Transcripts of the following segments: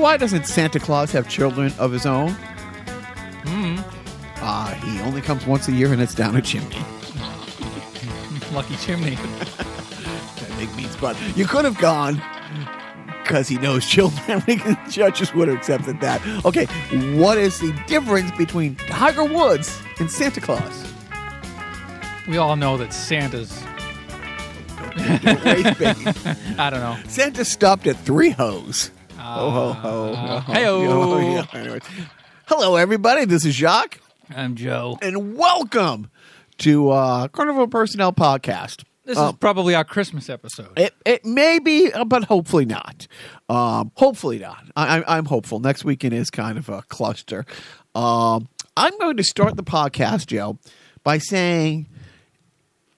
Why doesn't Santa Claus have children of his own? Hmm. Ah, he only comes once a year and it's down a chimney. Lucky chimney. That big means but you could have gone because he knows children. Judges would have accepted that. Okay, what is the difference between Tiger Woods and Santa Claus? We all know that Santa's. Wait. I don't know. Santa stopped at three hoes. Ho ho ho. Uh, hey-o. Yeah, anyways. Hello, everybody. This is Jacques, I'm Joe. and welcome to uh, Carnival Personnel Podcast. This Um, is probably our Christmas episode. It it may be, uh, but hopefully not. Um, hopefully not. I, I, I'm hopeful. Next weekend is kind of a cluster. Um, I'm going to start the podcast, Joe, by saying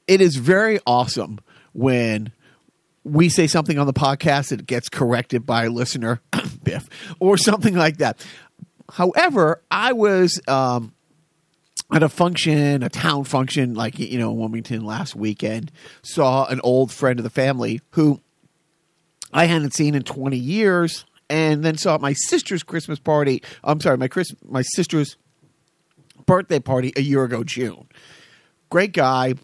it is very awesome when we say something on the podcast that gets corrected by a listener, Biff, or something like that. However, I was um, at a function, a town function, like you know, in Wilmington last weekend, saw an old friend of the family who I hadn't seen in 20 years, and then saw at my sister's Christmas party. I'm sorry, my Chris, my sister's birthday party a year ago, June. Great guy.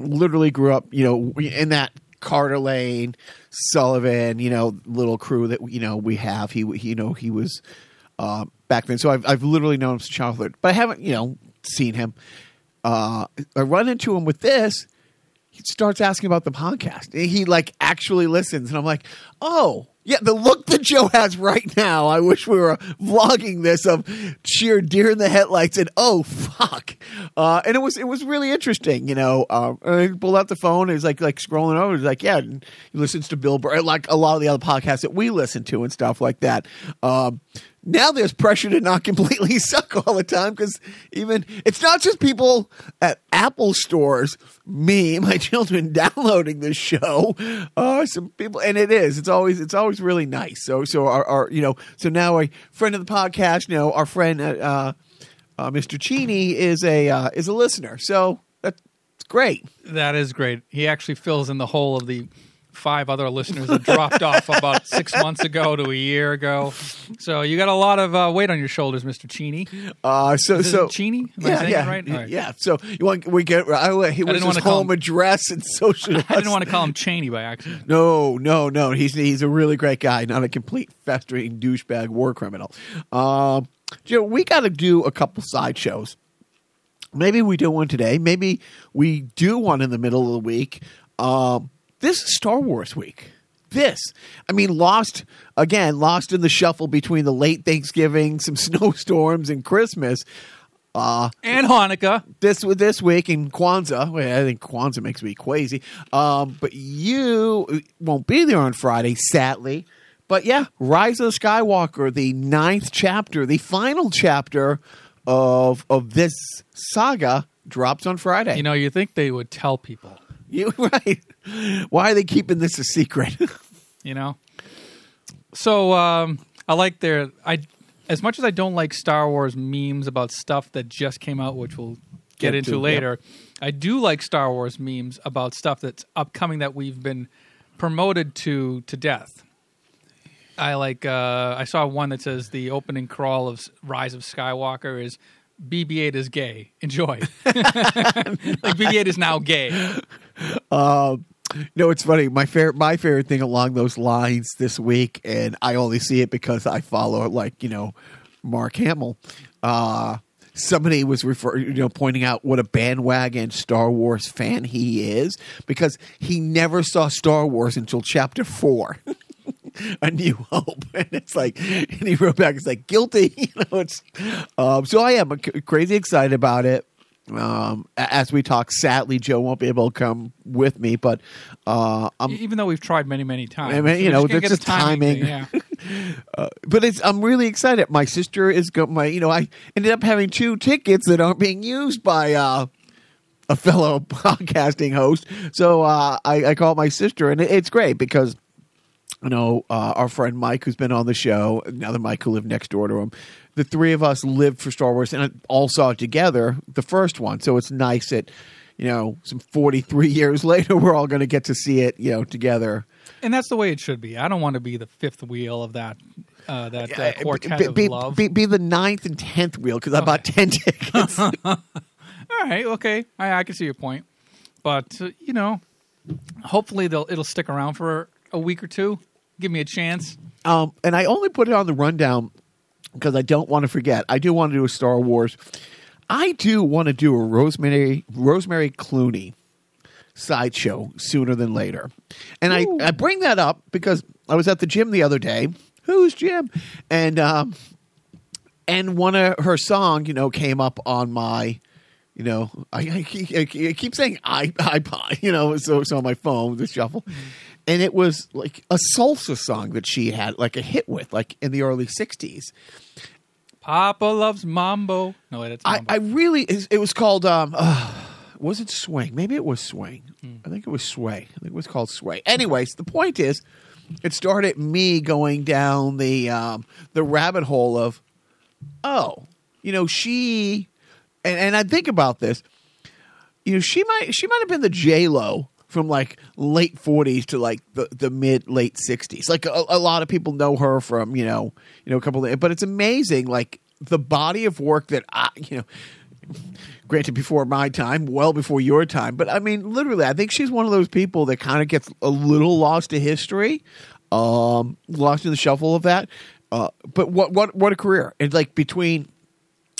Literally grew up, you know, in that Carter Lane, Sullivan, you know, little crew that you know we have. He, you know, he was uh, back then. So I've I've literally known him since childhood, but I haven't, you know, seen him. Uh, I run into him with this. He starts asking about the podcast. He like actually listens, and I'm like, oh yeah, the look that Joe has right now. I wish we were vlogging this of sheer deer in the headlights and oh fuck. Uh, and it was it was really interesting, you know. Uh, I pulled out the phone. It was like like scrolling over. Was like yeah, and he listens to Bill Burr, like a lot of the other podcasts that we listen to and stuff like that. Um, now there's pressure to not completely suck all the time because even it's not just people at Apple stores, me, my children downloading this show. Uh, some people, and it is. It's always it's always really nice. So so our, our you know so now a friend of the podcast, you know, our friend uh, uh, Mr. Cheney is a uh, is a listener. So that's great. That is great. He actually fills in the whole of the five other listeners that dropped off about six months ago to a year ago. So you got a lot of uh, weight on your shoulders, Mister Cheney. Uh, so Is so Cheney? Am I yeah, saying it yeah, right? Right. yeah. So you want we get? I, he was didn't his home him- address and social. I didn't want to call him Cheney by accident. No, no, no. He's he's a really great guy, not a complete festering douchebag war criminal. Um, Joe, we got to do a couple sideshows. Maybe we do one today. Maybe we do one in the middle of the week. Um, this is Star Wars week. This, I mean, lost again, lost in the shuffle between the late Thanksgiving, some snowstorms, and Christmas. Uh, And Hanukkah. this this week in Kwanzaa. Well, I think Kwanzaa makes me crazy. Um, but you won't be there on Friday, sadly. But yeah, Rise of the Skywalker, the ninth chapter, the final chapter of of this saga, drops on Friday. You know, you think they would tell people. you right? Why are they keeping this a secret? you know? So um i like their i as much as i don't like star wars memes about stuff that just came out which we'll get, Get into to, later i do like star wars memes about stuff that's upcoming that we've been promoted to to death. I like uh i saw one that says the opening crawl of rise of skywalker is bb8 is gay. Enjoy. Like bb8 is now gay No, it's funny. My favorite, my favorite thing along those lines this week, and I only see it because I follow, like you know, Mark Hamill. Uh, somebody was referring, you know, pointing out what a bandwagon Star Wars fan he is because he never saw Star Wars until Chapter Four. A New Hope, and it's like, and he wrote back, it's like guilty, you know. It's um, so I am crazy excited about it. Um, as we talk, sadly, Joe won't be able to come with me, but uh, I'm even though we've tried many many times I mean, you know, gonna that's get a just timing. thing, yeah. but it's I'm really excited. My sister is go my you know I ended up having two tickets that aren't being used by uh, a fellow podcasting host. So uh, I, I called my sister, and it, it's great because you know uh, our friend Mike, who's been on the show, another Mike who lived next door to him. The three of us lived for Star Wars and all saw it together, the first one. So it's nice that you know some 43 years later we're all going to get to see it you know together And that's the way it should be. I don't want to be the fifth wheel of that uh, that uh, quartet be, of love. be, be the ninth and tenth wheel because I bought ten tickets. All right, okay, I, I can see your point, but uh, you know, hopefully they'll it'll stick around for a week or two. Give me a chance. Um, and I only put it on the rundown because I don't want to forget. I do want to do a Star Wars. I do want to do a Rosemary Rosemary Clooney sideshow sooner than later. And I, I bring that up because I was at the gym the other day. Who's Jim? And um, and one of her song, you know, came up on my, you know, I, I, keep, I keep saying iPod, you know, so so on my phone, the shuffle, and it was like a salsa song that she had like a hit with, like in the early '60s. Papa loves mambo. No, wait, it's I, mambo. I really, it was called, um, uh, was it Swing? Maybe it was Swing. I think it was Sway. I think it was called Sway. Anyways, the point is, it started me going down the um, the rabbit hole of, oh, you know, she, and, and I think about this, you know, she might she might have been the J Lo from like late forties to like the, the mid late sixties. Like a, a lot of people know her from you know you know a couple of, but it's amazing like the body of work that I you know. Granted, before my time, well before your time, but I mean, literally, I think she's one of those people that kind of gets a little lost to history, um, lost in the shuffle of that. Uh, but what what what a career! And like between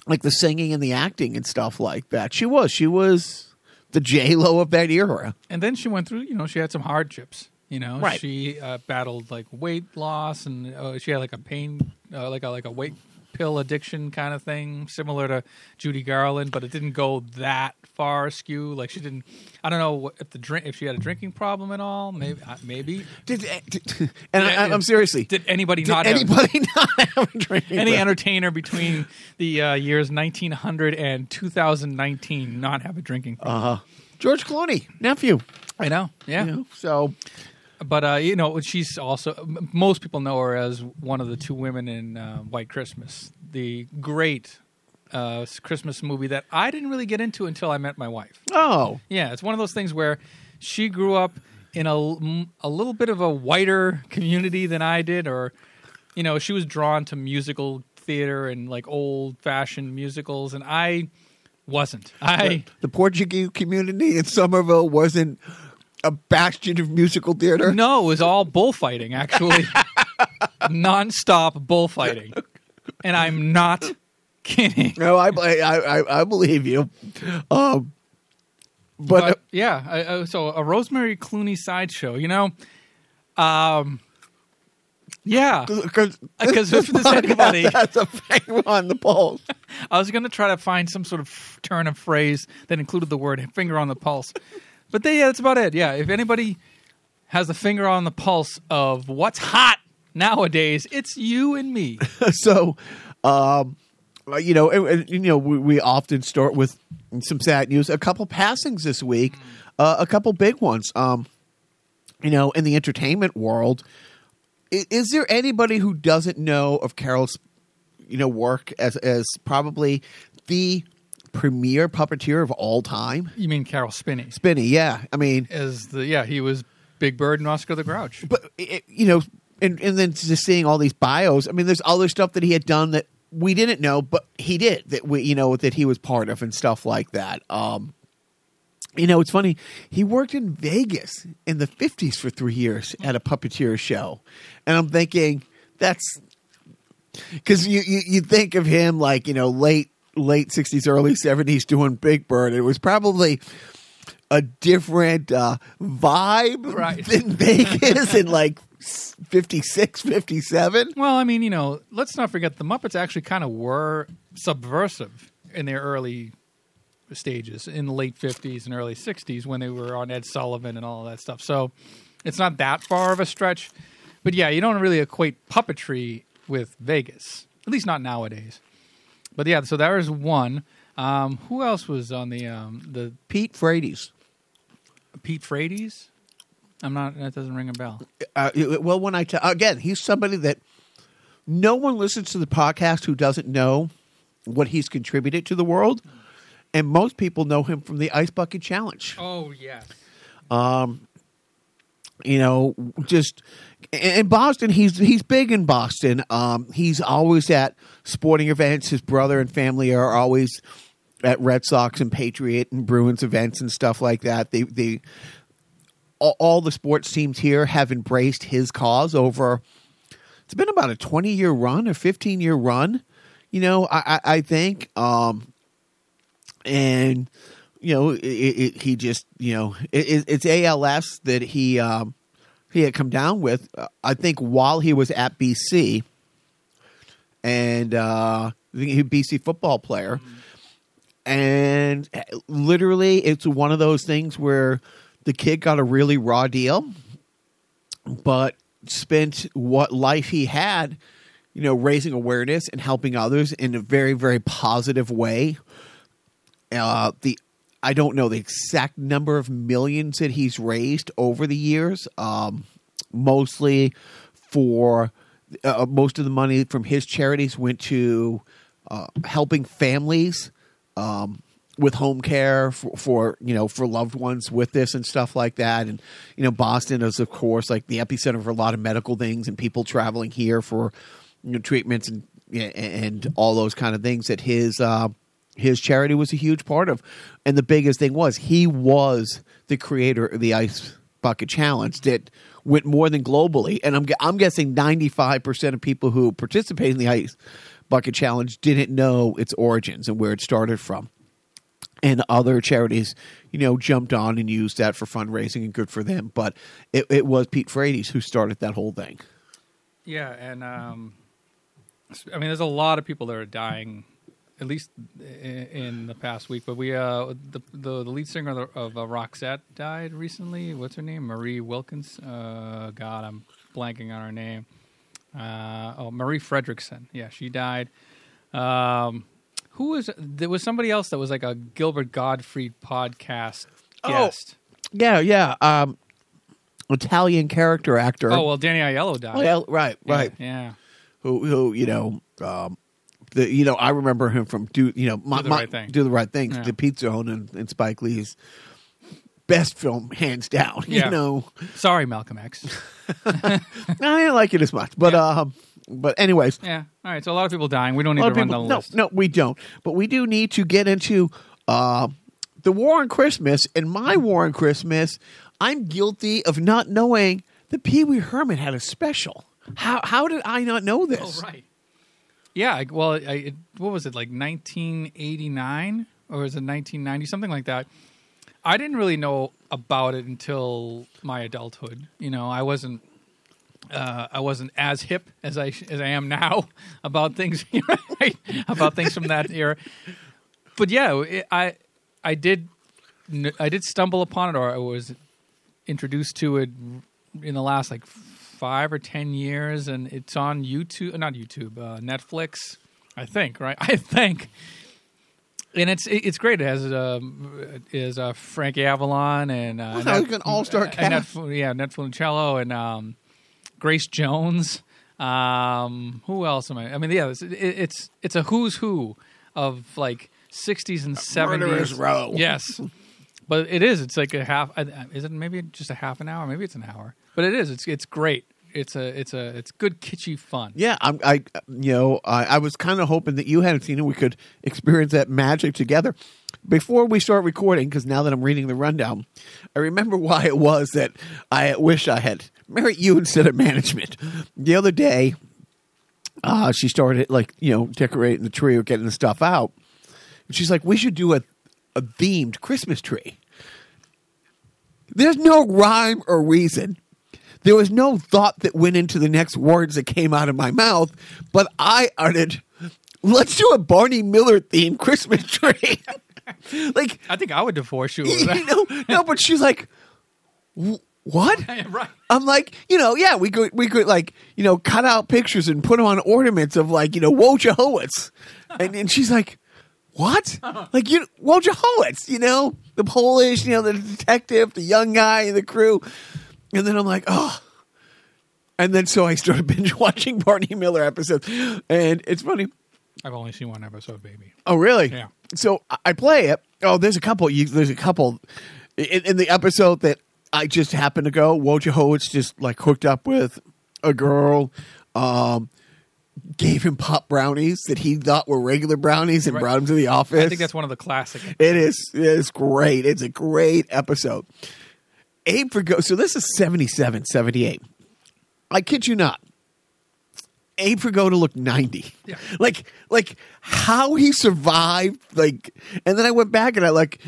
like the singing and the acting and stuff like that. She was. She was the J Lo of that era. and then she went through. You know, she had some hardships. You know, Right. she uh, battled like weight loss, and uh, she had like a pain, uh, like a like a weight pill addiction kind of thing, similar to Judy Garland, but it didn't go that far askew. Like she didn't. I don't know if the drink if she had a drinking problem at all. Maybe uh, maybe. Did, did- and I, I'm seriously. Did anybody did not have anybody not have a drinking? any problem? entertainer between the uh, years 1900 and 2019 not have a drinking problem? Uh, George Clooney, nephew. I know. Yeah. You know, so But uh, you know, she's also most people know her as one of the two women in uh, White Christmas, the great uh, Christmas movie that I didn't really get into until I met my wife. oh, Yeah, it's one of those things where she grew up in a a little bit of a whiter community than I did, or you know, she was drawn to musical theater and like old fashioned musicals, and I wasn't. I the Portuguese community in Somerville wasn't a bastion of musical theater. no, it was all bullfighting actually, nonstop bullfighting, and I'm not kidding. No, I, I, I, I believe you. Um, but, but yeah, I, I, so a Rosemary Clooney sideshow, you know, um, yeah. because Because if there's anybody- that's a finger on the pulse. I was going to try to find some sort of turn of phrase that included the word finger on the pulse, but they, yeah, that's about it. Yeah, if anybody has a finger on the pulse of what's hot nowadays, it's you and me. so, um, you know, and- and, you know, we, we often start with some sad news. A couple passings this week, uh, a couple big ones. Um, you know, in the entertainment world, is, is there anybody who doesn't know of Caroll's, you know, work as as probably the premier puppeteer of all time? You mean Caroll Spinney? Spinny, yeah. I mean, As the yeah, he was Big Bird and Oscar the Grouch. but it, you know, and and then just seeing all these bios. I mean, there's other stuff that he had done that we didn't know, but he did that we you know that he was part of and stuff like that. Um, you know, it's funny. He worked in Vegas in the '50s for three years at a puppeteer show, and I'm thinking that's because you, you you think of him like you know late late '60s, early '70s doing Big Bird. It was probably a different uh, vibe Right. than Vegas in like 56, 57. Well, I mean, you know, let's not forget the Muppets actually kind of were subversive in their early stages in the late 50s and early 60s when they were on Ed Sullivan and all that stuff. So it's not that far of a stretch. But yeah, you don't really equate puppetry with Vegas, at least not nowadays. But yeah, so there was one. Um, who else was on the um, the Pete Frates. Pete Frates? I'm not. That doesn't ring a bell. Uh, well, when I tell again, he's somebody that no one listens to the podcast who doesn't know what he's contributed to the world, and most people know him from the Ice Bucket Challenge. Oh yes. Um, you know, just in Boston, he's he's big in Boston. Um, he's always at sporting events. His brother and family are always at Red Sox and Patriot and Bruins events and stuff like that. They they all, all the sports teams here have embraced his cause over. It's been about a twenty year run, a fifteen year run. You know, I I, I think, um, and you know, it, it, he just you know it, it's ALS that he um, he had come down with. Uh, I think while he was at BC, and uh, he BC football player, and literally it's one of those things where the kid got a really raw deal, but spent what life he had, you know, raising awareness and helping others in a very very positive way. Uh, the I don't know the exact number of millions that he's raised over the years. Um, mostly for uh, most of the money from his charities went to uh, helping families um, with home care for, for, you know for loved ones with this and stuff like that. And you know, Boston is of course like the epicenter for a lot of medical things and people traveling here for you know treatments and and all those kind of things that his. Uh, his charity was a huge part of. And the biggest thing was he was the creator of the Ice Bucket Challenge that went more than globally. And I'm, I'm guessing 95% of people who participate in the Ice Bucket Challenge didn't know its origins and where it started from. And other charities, you know, jumped on and used that for fundraising and good for them. But it, it was Pete Frates who started that whole thing. Yeah, and um, I mean, there's a lot of people that are dying at least in the past week. But we, uh, the the, the lead singer of, uh, Roxette died recently. What's her name? Marie Wilkins. Uh, God, I'm blanking on her name. Uh, oh, Marie Fredriksson. Yeah, she died. Um, who was there? Was somebody else that was like a Gilbert Gottfried podcast guest? Oh, yeah, yeah. Um, Italian character actor. Oh well, Danny Aiello died. Oh, yeah, right, right. Yeah. yeah. Who, who, you know, um, the you know I remember him from do you know my, do the my, right thing. do the right thing Yeah. the Pizza Zone and, and Spike Lee's best film hands down. Yeah. You know Sorry, Malcolm X. I didn't like it as much, but Yeah. um, but anyways, yeah. All right. So a lot of people dying. We don't need to run people- the no, list. no, we don't. But we do need to get into uh, the war on Christmas. And my war on Christmas, I'm guilty of not knowing that Pee Wee Herman had a special. How how did I not know this? Oh, right. Yeah. Well, I, it, what was it like 1989 or was it 1990? Something like that. I didn't really know about it until my adulthood. You know, I wasn't. Uh, I wasn't as hip as I as I am now about things right? about things from that era. But yeah, it, I I did I did stumble upon it, or I was introduced to it in the last like five or ten years, and it's on YouTube, not YouTube, uh, Netflix, I think, right? I think, and it's it's great. It has um, is uh, Frank Avalon and uh, like an all-star and cast. Nat, yeah, Ned Funicello and um, Grace Jones. Um, who else am I? I mean, yeah, it's, it's it's a who's who of like '60s and '70s. Row. Yes, but it is. It's like a half. uh, Is it maybe just a half an hour? Maybe it's an hour. But it is. It's it's great. It's a it's a it's good kitschy fun. Yeah, I'm, I you know I, I was kind of hoping that you hadn't seen it. We could experience that magic together. Before we start recording, because now that I'm reading the rundown, I remember why it was that I wish I had married you instead of management. The other day, uh, she started like you know decorating the tree or getting the stuff out, and she's like, "We should do a a themed Christmas tree." There's no rhyme or reason. There was no thought that went into the next words that came out of my mouth, but I uttered, "Let's do a Barney Miller themed Christmas tree." like, I think I would divorce you. you know, no, but she's like, "What?" right. I'm like, you know, yeah, we could we could like, you know, cut out pictures and put them on ornaments of like, you know, Wojciehowicz. And and she's like, What? Uh-huh. Like you Wojciehowicz, you know, the Polish, you know, the detective, the young guy the crew. And then I'm like, oh. And then so I started binge watching Barney Miller episodes. And it's funny. I've only seen one episode, baby. Oh, really? Yeah. So I- play it. Oh, there's a couple. You, there's a couple in, in the episode that I just happened to go. Wojciehowicz just like hooked up with a girl, um, gave him pop brownies that he thought were regular brownies and Right. brought him to the office. I think that's one of the classic. It is. It is great. It's a great episode. Abe Vigo. So this is 77, 78. I kid you not. Abe Vigoda looked 90. Yeah. Like, like how he survived. Like, and then I went back and I like,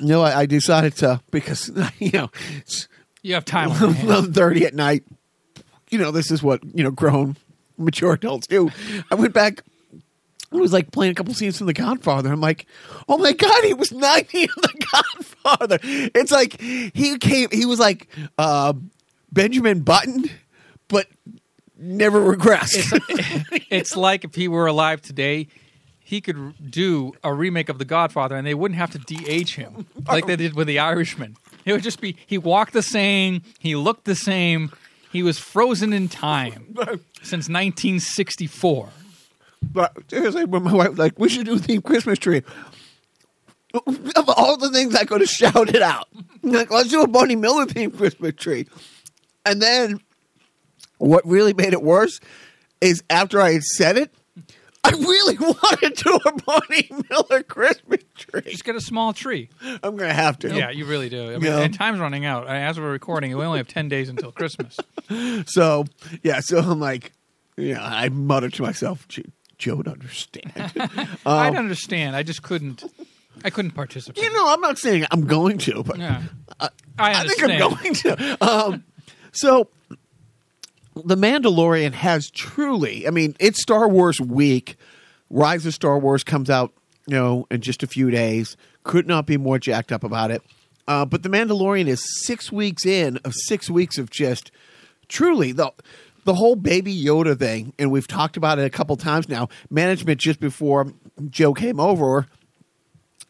you know, I, I decided to, because, you know, You have time. on your 11.30 at night. You know, this is what, you know, grown, mature adults do. I went back. I was like playing a couple scenes from The Godfather. I'm like, oh my God, he was 90 in The Godfather. It's like he came, he was like uh, Benjamin Button, but never regressed. it's like if he were alive today, he could do a remake of The Godfather, and they wouldn't have to de-age him like they did with The Irishman. It would just be he walked the same, he looked the same, he was frozen in time since 1964. But seriously, when my wife was like, we should do a themed Christmas tree. Of all the things I could have shouted out, like, let's do a Barney Miller themed Christmas tree. And then what really made it worse is after I had said it, I really wanted to do a Barney Miller Christmas tree. Just get a small tree. I'm going to have to. Yeah, you really do. I mean, Yeah. and time's running out. As we're recording, we only have 10 days until Christmas. So, yeah, so I'm like, yeah, I muttered to myself, "Jo- Joe would understand. I'd understand. I just couldn't. I couldn't participate. you know, I'm not saying I'm going to, but yeah. I, I I think I'm going to. Um, so, The Mandalorian has truly, I mean, it's Star Wars week. Rise of Star Wars comes out, you know, in just a few days. Could not be more jacked up about it. Uh, but The Mandalorian is six weeks in of six weeks of just truly the the whole Baby Yoda thing, and we've talked about it a couple times now. Management just before Joe came over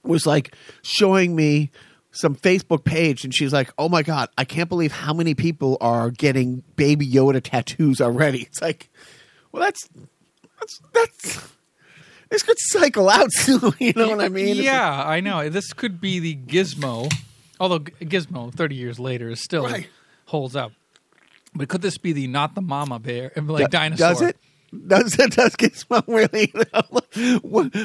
was like showing me some Facebook page, and she's like, "Oh my god, I can't believe how many people are getting Baby Yoda tattoos already." It's like, well, that's that's that's this could cycle out soon. You know what I mean? Yeah, I know. This could be the Gizmo, although Gizmo, thirty years later, is still Right. holds up. But could this be the not the mama bear, like Do- dinosaur? Does it? Does it? Does Gizmo really?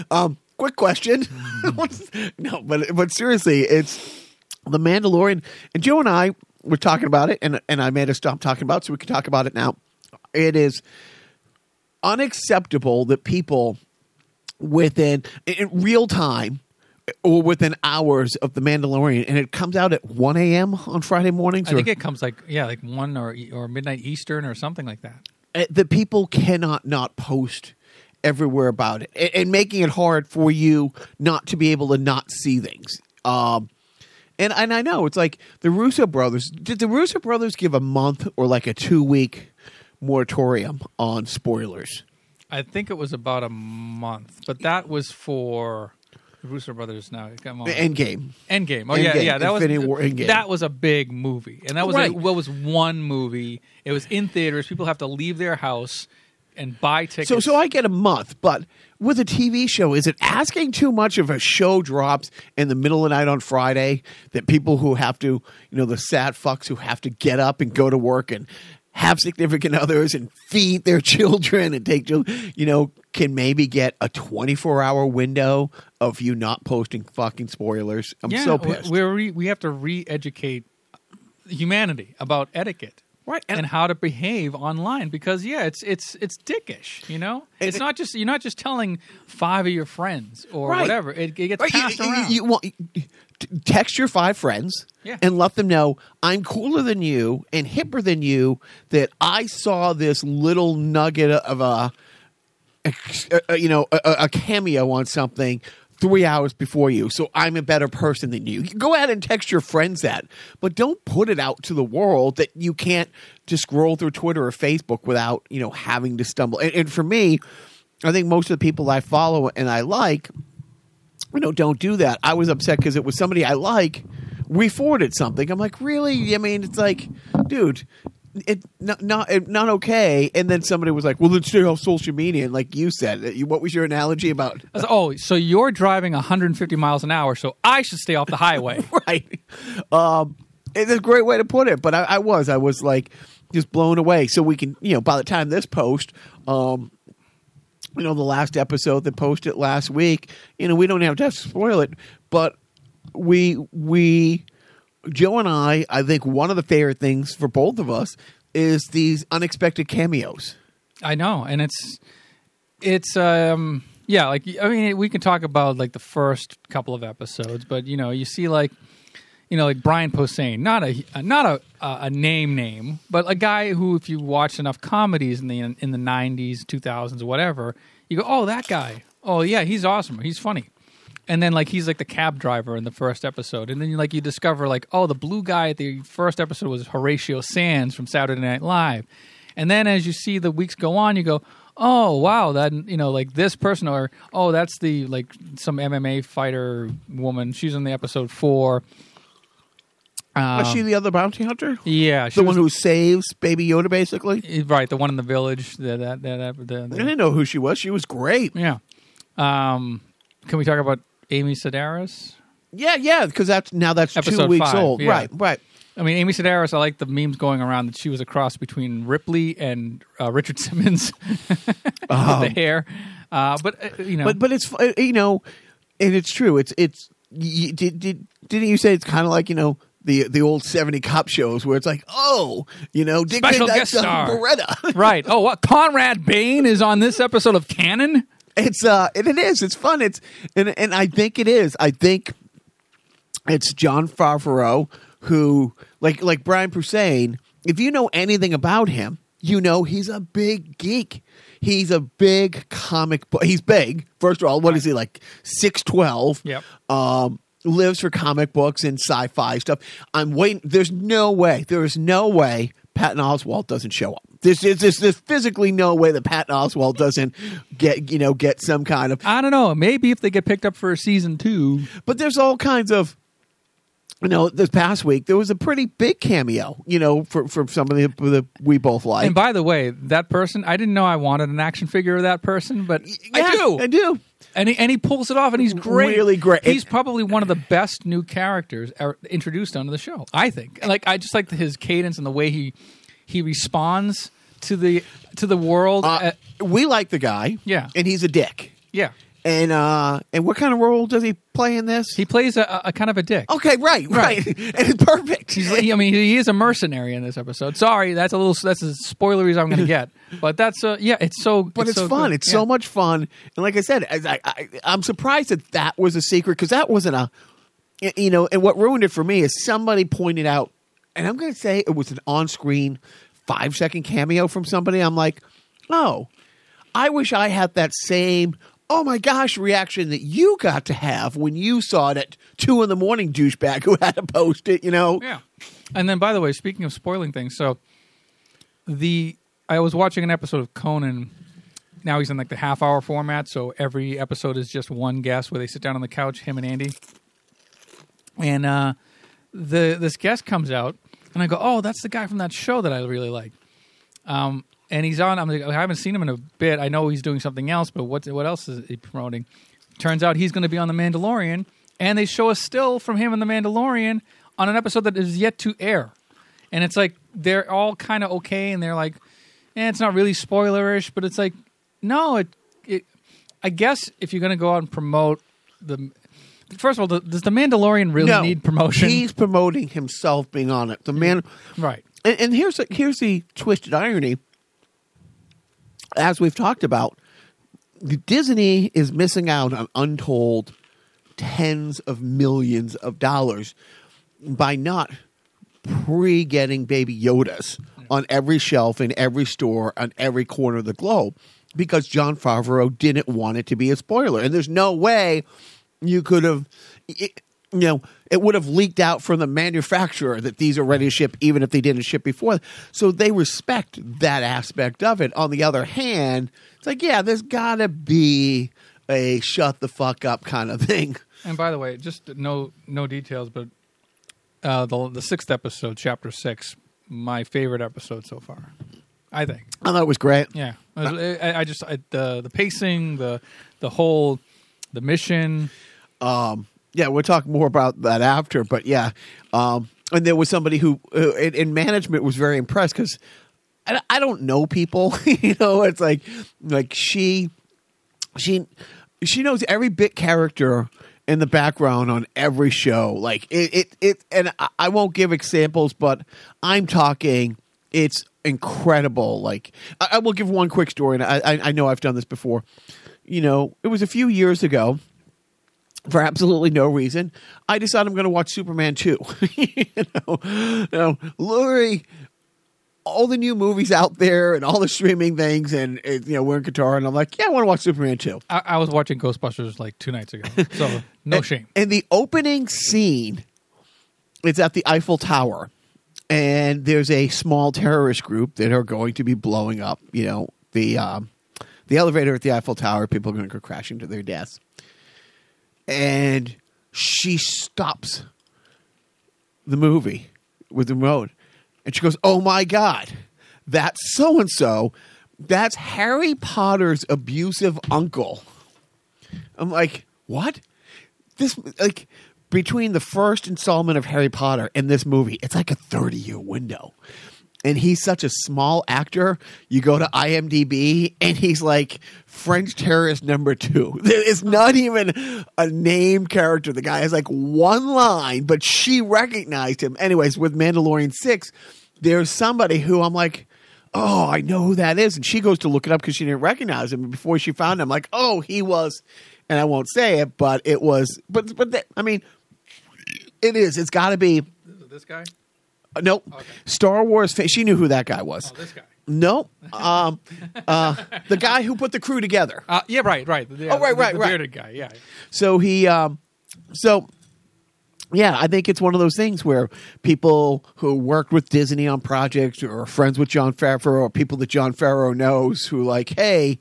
Um, quick question. What's- no, but but seriously, it's the Mandalorian. And Joe and I were talking about it, and and I made us stop talking about, it so we can talk about it now. It is unacceptable that people within in real time or within hours of the Mandalorian, and it comes out at one a.m. on Friday mornings. I or- think it comes like yeah, like one or or midnight Eastern or something like that. uh, that people cannot not post everywhere about it and, and making it hard for you not to be able to not see things um and and I know it's like the Russo brothers did the Russo brothers give a month or like a 2 week moratorium on spoilers I think it was about a month, but that was for the Russo brothers. Now come on, Endgame Endgame. Oh yeah, Endgame, yeah. That Infinity was War, Endgame. that was a big movie, and that was Right. a, what was one movie. It was in theaters. People have to leave their house and buy tickets. So, so I get a month, but with a TV show, is it asking too much if a show drops in the middle of the night on Friday that people who have to, you know, the sad fucks who have to get up and go to work and have significant others and feed their children and take, you know, can maybe get a 24 hour window of you not posting fucking spoilers? I'm yeah, so pissed. We're re, we have to re-educate humanity about etiquette. Right, And, and- how to behave online because yeah, it's it's it's dickish, you know. It's it- not just you're not just telling five of your friends or Right. whatever. It, it gets Right, passed you, around. you want t- text your five friends Yeah. and let them know I'm cooler than you and hipper than you. That I saw this little nugget of a, a, a- uh, uh, you know, a, a cameo on something three hours before you, so I'm a better person than you. Go ahead and text your friends that, but don't put it out to the world that you can't just scroll through Twitter or Facebook without you know having to stumble. And, and for me, I think most of the people I follow and I like you know, don't do that. I was upset because it was somebody I like We forwarded something. I'm like, really? I mean, it's like, dude, it not not it, not okay. And then somebody was like, well, let's stay off social media. And like you said, you- what was your analogy about? Oh, so you're driving 150 miles an hour, so I should stay off the highway. right. Um, It's a great way to put it, but I, I was, I was like just blown away. So we can, you know, by the time this post, um, you know, the last episode that posted last week, you know, we don't have to spoil it, but we we Joe and I, I think one of the favorite things for both of us is these unexpected cameos. I know, and it's it's um yeah, like I mean, we can talk about like the first couple of episodes, but you know, you see like you know, like Brian Posehn, not a not a a name name, but a guy who, if you watch enough comedies in the in the '90s, 2000s, whatever, you go, oh, that guy. Oh yeah, he's awesome. He's funny. And then like he's like the cab driver in the first episode, and then like you discover like, oh, the blue guy at the first episode was Horatio Sanz from Saturday Night Live. And then as you see the weeks go on, you go, oh wow, that you know like this person, or oh that's the like some MMA fighter woman. She's in the episode four. Was Um, she the other bounty hunter? yeah, the was- one who saves Baby Yoda, basically. right, the one in the village. That, that, that, the, I didn't know who she was. She was great. yeah. Um, can we talk about Amy Sedaris? Yeah, yeah, because that's now that's two weeks five, old. yeah. Right, right. I mean, Amy Sedaris. I like the memes going around that she was a cross between Ripley and uh, Richard Simmons with the hair. Uh, but uh, you know, But but it's uh, you know, and it's true. It's it's y did did didn't you say it's kind of like you know the the old seventy cop shows where it's like oh you know Dick Special Van guest Dyke's on star. Baretta. right? Oh, what? Conrad Bain is on this episode of Cannon. It's uh and it is it's fun. It's and and I think it is. I think it's Jon Favreau who like like Brian Posehn. If you know anything about him, you know he's a big geek. He's a big comic book. He's big. First of all, what is he like? Six twelve. Yep. Um, lives for comic books and sci-fi stuff. I'm waiting. There's no way. There is no way Patton Oswalt doesn't show up. There's, there's, there's, there's physically no way that Patton Oswalt doesn't get you know get some kind of I don't know. Maybe if they get picked up for a season two. but there's all kinds of you know this past week there was a pretty big cameo you know for for some of the that we both like And by the way, that person, I didn't know I wanted an action figure of that person, but I do. i do And he, and he pulls it off, and he's great. Really great. He's probably one of the best new characters ever introduced onto the show. I think. Like I just like his cadence and the way he he responds to the to the world. uh, Uh, we like the guy Yeah. and he's a dick yeah, and uh and what kind of role does he play in this he plays a, a kind of a dick. okay right right, and it's perfect He's, I mean, he is a mercenary in this episode. Sorry, that's a little that's as spoilery as I'm going to get. But that's uh, yeah, it's so. but it's, so fun. good. It's Yeah. so much fun. And like I said, I, I, I, I'm surprised that that was a secret because that wasn't a, you know, and what ruined it for me is somebody pointed out, and I'm going to say it was an on screen five second cameo from somebody. I'm like, oh, I wish I had that same. Oh my gosh! Reaction that you got to have when you saw it at two in the morning, douchebag who had to post it. You know, Yeah. And then, by the way, speaking of spoiling things, so the I was watching an episode of Conan. Now he's in like the half hour format, so every episode is just one guest where they sit down on the couch, him and Andy. And uh, the this guest comes out, and I go, "Oh, that's the guy from that show that I really like." Um, and he's on. I'm like, I haven't seen him in a bit. I know he's doing something else, but what what else is he promoting? Turns out he's going to be on the Mandalorian, and they show a still from him in the Mandalorian on an episode that is yet to air. And it's like they're all kind of okay, and they're like, eh, it's not really spoilerish, but it's like, no, it. it I guess if you're going to go out and promote the, first of all, does the Mandalorian really no, need promotion? He's promoting himself being on it. The man. right. And, and here's the, here's the twisted irony. As we've talked about, Disney is missing out on untold tens of millions of dollars by not pre getting baby Yodas on every shelf in every store on every corner of the globe because Jon Favreau didn't want it to be a spoiler. And there's no way you could have, you know, it would have leaked out from the manufacturer that these are ready to ship, even if they didn't ship before. So they respect that aspect of it. On the other hand, it's like, yeah, there's got to be a shut the fuck up kind of thing. And by the way, just no no details, but uh, the the sixth episode, chapter six, my favorite episode so far. I think. I thought it was great. Yeah, I, I, just I, the the pacing, the the whole the mission. Um, yeah, we'll talk more about that after. But yeah, um, and there was somebody who uh, in, in management was very impressed because I, I don't know people. you know, it's like like she she she knows every bit character in the background on every show. Like it it, it and I, I won't give examples, but I'm talking it's incredible. Like I, I will give one quick story, and I I know I've done this before. You know, it was a few years ago for absolutely no reason, I decided I'm going to watch Superman 2. you know, you know, literally all the new movies out there and all the streaming things, and it, you know, we're in Qatar, and I'm like, yeah, I want to watch Superman 2. I, I was watching Ghostbusters like two nights ago, so no and, shame. And the opening scene, it's at the Eiffel Tower, and there's a small terrorist group that are going to be blowing up, you know, the um, the elevator at the Eiffel Tower. People are going to go crashing to their deaths and she stops the movie with the remote and she goes, Oh my God, that's so and so. That's Harry Potter's abusive uncle. I'm like, What? This, like, between the first installment of Harry Potter and this movie, it's like a 30 year window. And he's such a small actor. You go to IMDb and he's like French terrorist number two. It's not even a named character. The guy has like one line, but she recognized him. Anyways, with Mandalorian 6, there's somebody who I'm like, oh, I know who that is. And she goes to look it up because she didn't recognize him. And before she found him, I'm like, oh, he was, and I won't say it, but it was, but, but, the, I mean, it is. It's got to be. This guy? Uh, nope. Star Wars. Fa- she knew who that guy was. Oh, this guy. Nope. Um, uh, the guy who put the crew together. Uh, yeah, right, right. Yeah, Oh, right, the- right, the right. bearded guy. Yeah. So he, um, so yeah, I think it's one of those things where people who worked with Disney on projects or are friends with Jon Favreau or people that Jon Favreau knows who like, hey,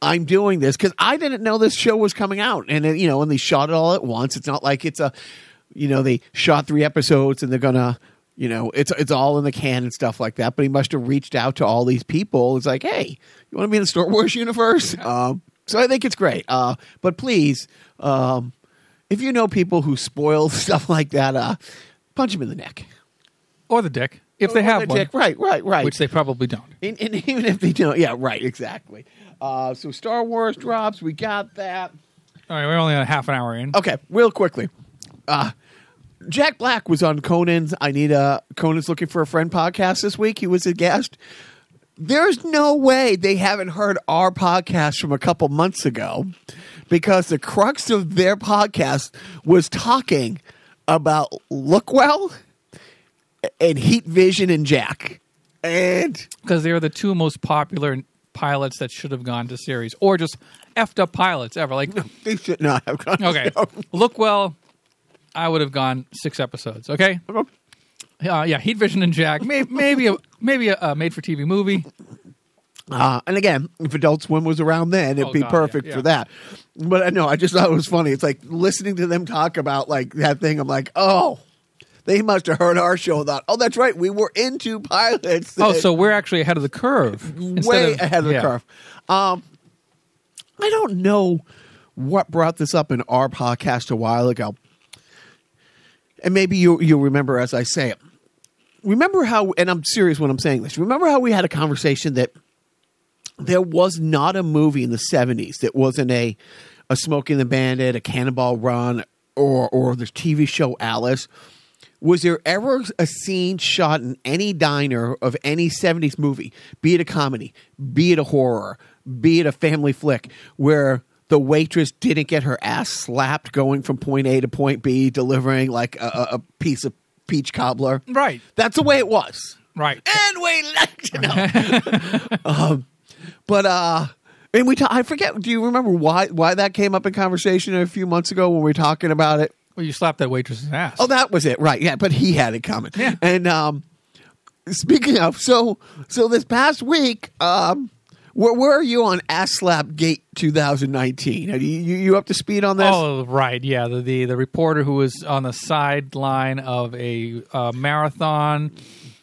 I'm doing this because I didn't know this show was coming out, and it, you know, and they shot it all at once. It's not like it's a, you know, they shot three episodes and they're gonna. You know, it's it's all in the can and stuff like that. But he must have reached out to all these people. It's like, hey, you want to be in the Star Wars universe? Um, so I think it's great. Uh, but please, um, if you know people who spoil stuff like that, uh, punch them in the neck. Or the dick, if they Or have the one, dick. Right, right, right. which they probably don't. and, and even if they don't, yeah, right, exactly. Uh, so Star Wars drops. We got that. All right, we're only a half an hour in. Okay, real quickly. Uh, Jack Black was on Conan's I Need a Conan's Looking for a Friend podcast this week. He was a guest. There's no way they haven't heard our podcast from a couple months ago because the crux of their podcast was talking about Lookwell and Heat Vision and Jack. And because they are the two most popular pilots that should have gone to series, or just effed up pilots ever. Like, no, they should not have gone. okay, Lookwell, I would have gone six episodes. Okay, Okay. uh, yeah, Heat Vision and Jack, maybe maybe a maybe a, a made for TV movie. Uh, and again, if Adult Swim was around then, it'd Oh, be God, perfect yeah, for that. But I know, I just thought it was funny. It's like listening to them talk about like that thing. I'm like, oh, they must have heard our show. and Thought, oh, that's right, we were into pilots. Oh, so we're actually ahead of the curve. way of- ahead of the curve. Um, I don't know what brought this up in our podcast a while ago, and maybe you you'll remember as I say it. Remember how, and I'm serious when I'm saying this. Remember how we had a conversation that there was not a movie in the 70s that wasn't a a Smokey and the Bandit, a Cannonball Run, or or the TV show Alice. Was there ever a scene shot in any diner of any 70s movie, be it a comedy, be it a horror, be it a family flick, where the waitress didn't get her ass slapped going from point A to point B, delivering like a, a- piece of peach cobbler? Right, That's the way it was right. and we let you know. um, but uh, and we ta- I forget. Do you remember why why that came up in conversation a few months ago when we were talking about it? Well, you slapped that waitress's ass. Oh, that was it, right? Yeah, but he had it coming. Yeah. And um, speaking of, so so this past week, um, where, where are you on Ass Slap Gate 2019? Are you, you you up to speed on this? Oh, right. Yeah, the, the the reporter who was on the sideline of a uh, marathon,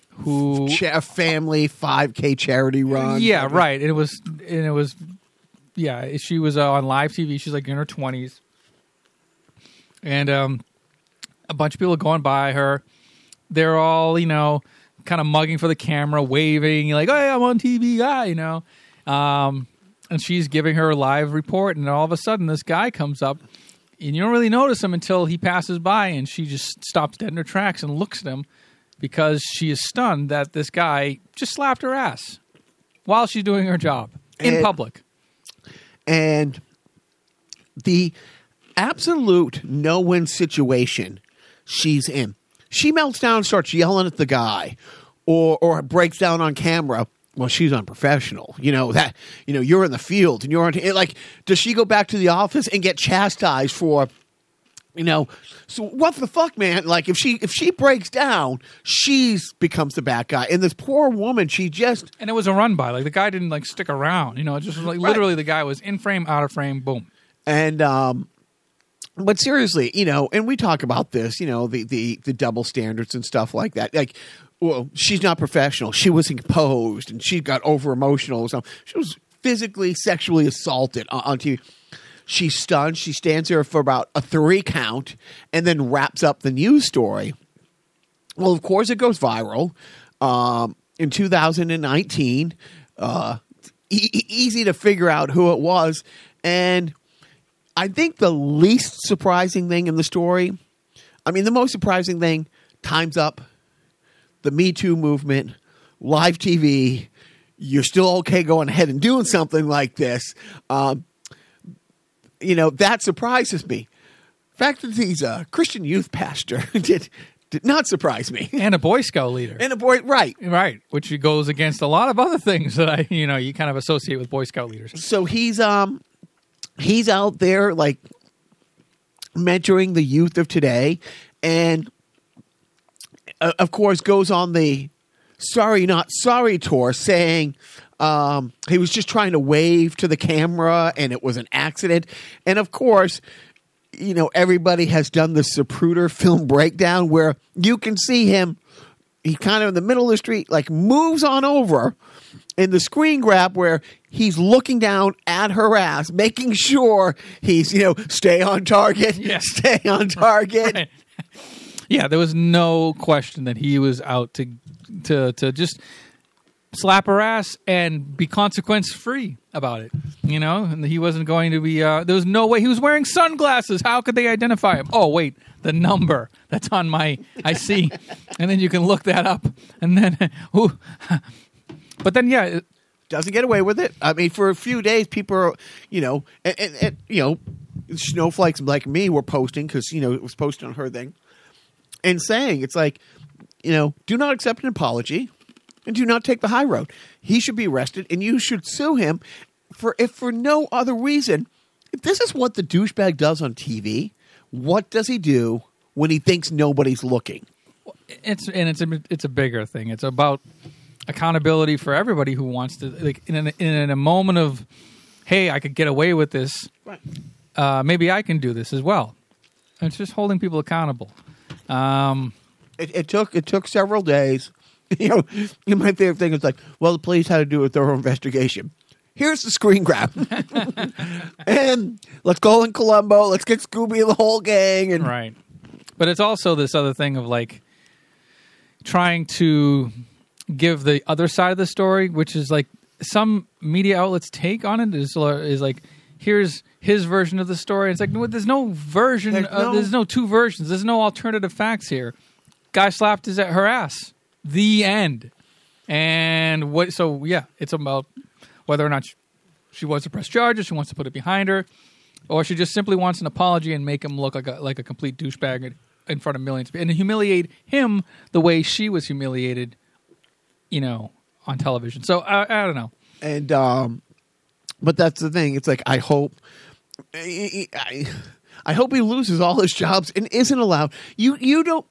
who Cha- family 5K charity run. yeah, right. And it was and it was yeah. She was uh, on live TV. She's like in her twenties, and um, a bunch of people are going by her. they're all you know kind of mugging for the camera, waving like, "Hey, I'm on TV, guy," you know. Um, and she's giving her a live report, and all of a sudden, this guy comes up, and you don't really notice him until he passes by, and she just stops dead in her tracks and looks at him because she is stunned that this guy just slapped her ass while she's doing her job in And- public. and the absolute no win situation she's in. She melts down and starts yelling at the guy or or breaks down on camera. Well, she's unprofessional. You know that you know you're in the field and you're on it, like does she go back to the office and get chastised for you know so what the fuck man like if she if she breaks down she's becomes the bad guy and this poor woman she just And it was a run by. Like the guy didn't like stick around. You know, it just was like Right. literally the guy was in frame, out of frame, boom. And um but seriously, you know, and we talk about this, you know, the the the double standards and stuff like that. Like well, she's not professional. She was imposed and she got over emotional or something. She was physically sexually assaulted on, on TV. She's stunned. She stands there for about a three count and then wraps up the news story. Well, of course, it goes viral. Um, in 2019, uh, e- easy to figure out who it was. And I think the least surprising thing in the story, I mean, the most surprising thing, Time's Up, the Me Too movement, live TV. You're still okay going ahead and doing something like this. Um, you know, that surprises me. The fact that he's a Christian youth pastor did, did not surprise me. And a Boy Scout leader. And a boy, right. right. Which goes against a lot of other things that I, you know, you kind of associate with Boy Scout leaders. so he's um he's out there like mentoring the youth of today and uh, of course goes on the sorry not sorry tour saying um, he was just trying to wave to the camera and it was an accident. And of course you know everybody has done the Zapruder film breakdown where you can see him he kind of in the middle of the street like moves on over in the screen grab where he's looking down at her ass making sure he's you know stay on target Yeah. stay on target Yeah, there was no question that he was out to to to just slap her ass and be consequence free about it. You know, and he wasn't going to be. Uh, there was no way he was wearing sunglasses. How could they identify him? Oh wait, the number that's on my I see, and then you can look that up, and then. Ooh. But then, yeah, doesn't get away with it. I mean, for a few days, people are, you know, and, and, and you know, snowflakes like me were posting because you know it was posted on her thing, and saying it's like, you know, do not accept an apology, and do not take the high road. He should be arrested, and you should sue him for if for no other reason. If this is what the douchebag does on TV, what does he do when he thinks nobody's looking? it's and it's a it's a bigger thing. It's about accountability for everybody who wants to like in a, in a moment of hey, I could get away with this. Right. Uh, maybe I can do this as well. It's just holding people accountable. Um, It, it took it took several days. You know, my favorite thing is like, well, the police had to do a thorough investigation. Here's the screen grab, and let's call in Columbo. Let's get Scooby and the whole gang. And right. But it's also this other thing of like trying to give the other side of the story, which is like some media outlets take on it is is like here's his version of the story. It's like no, there's no version. There's of, no- there's no two versions. There's no alternative facts here. Guy slapped his at her ass. The end. And what? So yeah, it's about whether or not she, she wants to press charges, she wants to put it behind her, or she just simply wants an apology and make him look like a like a complete douchebag in- in front of millions of people and humiliate him the way she was humiliated, you know, on television. So I, I don't know. and um, but that's the thing. It's like I hope, I, I, hope he loses all his jobs and isn't allowed. You you don't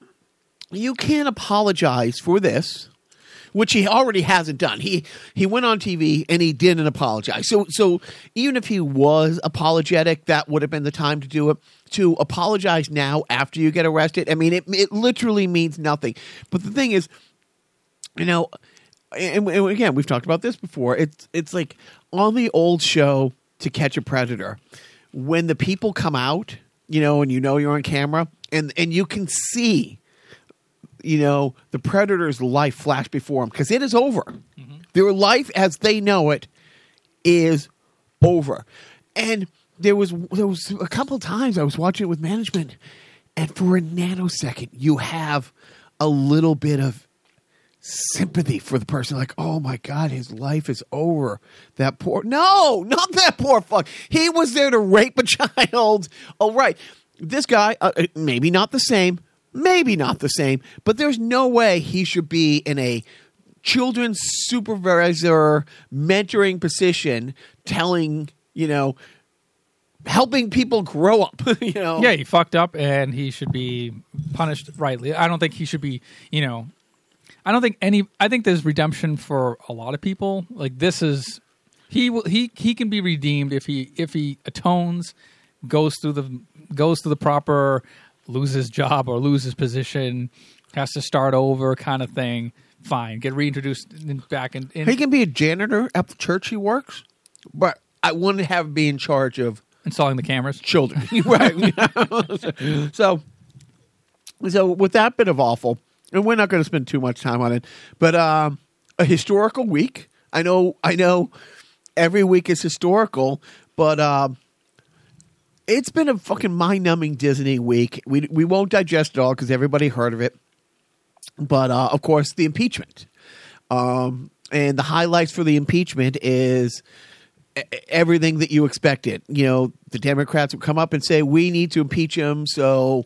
you can't apologize for this. Which he already hasn't done. He he went on TV and he didn't apologize. So so even if he was apologetic, that would have been the time to do it. To apologize now after you get arrested, I mean, it it literally means nothing. But the thing is, you know, and again, we've talked about this before. It's it's like on the old show To Catch a Predator, when the people come out, you know, and you know you're on camera, and and you can see you know, the predator's life flash before him because it is over. Mm-hmm. Their life as they know it is over. And there was there was a couple times I was watching it with management, and for a nanosecond you have a little bit of sympathy for the person. Like, oh my god, his life is over. That poor no, not that poor fuck. He was there to rape a child. Right, this guy uh, uh, maybe not the same, maybe not the same, but there's no way he should be in a children's supervisor mentoring position telling you know helping people grow up you know Yeah, he fucked up and he should be punished rightly. I don't think he should be, you know, I don't think any I think there's redemption for a lot of people. Like this is he will he he can be redeemed if he if he atones, goes through the goes through the proper loses job or loses position, has to start over kind of thing. Fine, get reintroduced in, back in, in he can be a janitor at the church he works but i wouldn't have him be in charge of installing the cameras. children right so so with that bit of awful and we're not going to spend too much time on it but um a historical week i know i know every week is historical but um it's been a fucking mind-numbing disney week we we won't digest it all because everybody heard of it but uh of course the impeachment um and the highlights for the impeachment is everything that you expected. You know, the Democrats would come up and say, we need to impeach him. So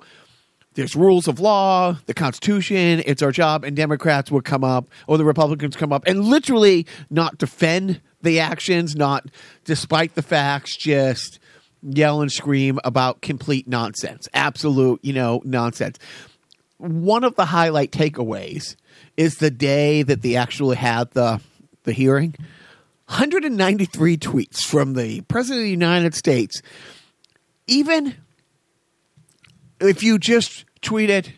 there's rules of law, the Constitution, it's our job. And Democrats would come up, or the Republicans come up, and literally not defend the actions, not despite the facts, just yell and scream about complete nonsense. Absolute, you know, nonsense. One of the highlight takeaways is the day that they actually had the the hearing. 193 tweets from the President of the United States. Even if you just tweeted,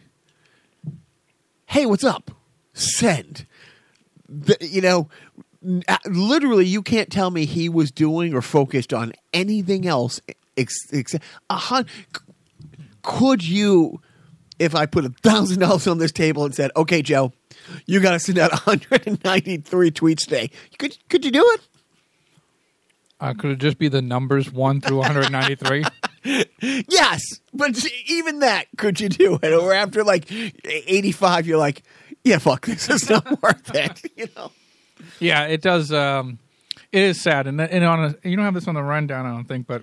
hey, what's up? Send. The, you know, literally, you can't tell me he was doing or focused on anything else. Ex- ex- a hun- could you, if I put a thousand dollars on this table and said, okay, Joe, you got to send out 193 tweets today, could, could you do it? Uh, could it just be the numbers one through 193? Yes, but even that, could you do it? Or after like 85, you're like, yeah, fuck this. It's not worth it. You know? Yeah, it does. Um, it is sad, and and on a, you don't have this on the rundown, I don't think, but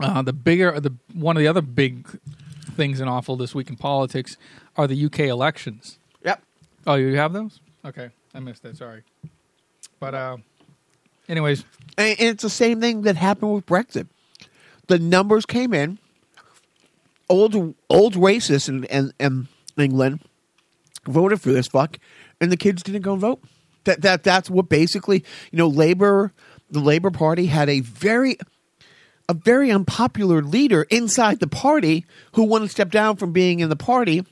uh, the bigger the one of the other big things in awful this week in politics are the UK elections. Yep. Oh, you have those? Okay, I missed that. Sorry, but uh, anyways, And and it's the same thing that happened with Brexit. The numbers came in. Old old racists in, in, in England voted for this fuck, and the kids didn't go and vote. That that that's what basically you know. Labor, the Labor Party had a very a very unpopular leader inside the party who wanted to step down from being in the party.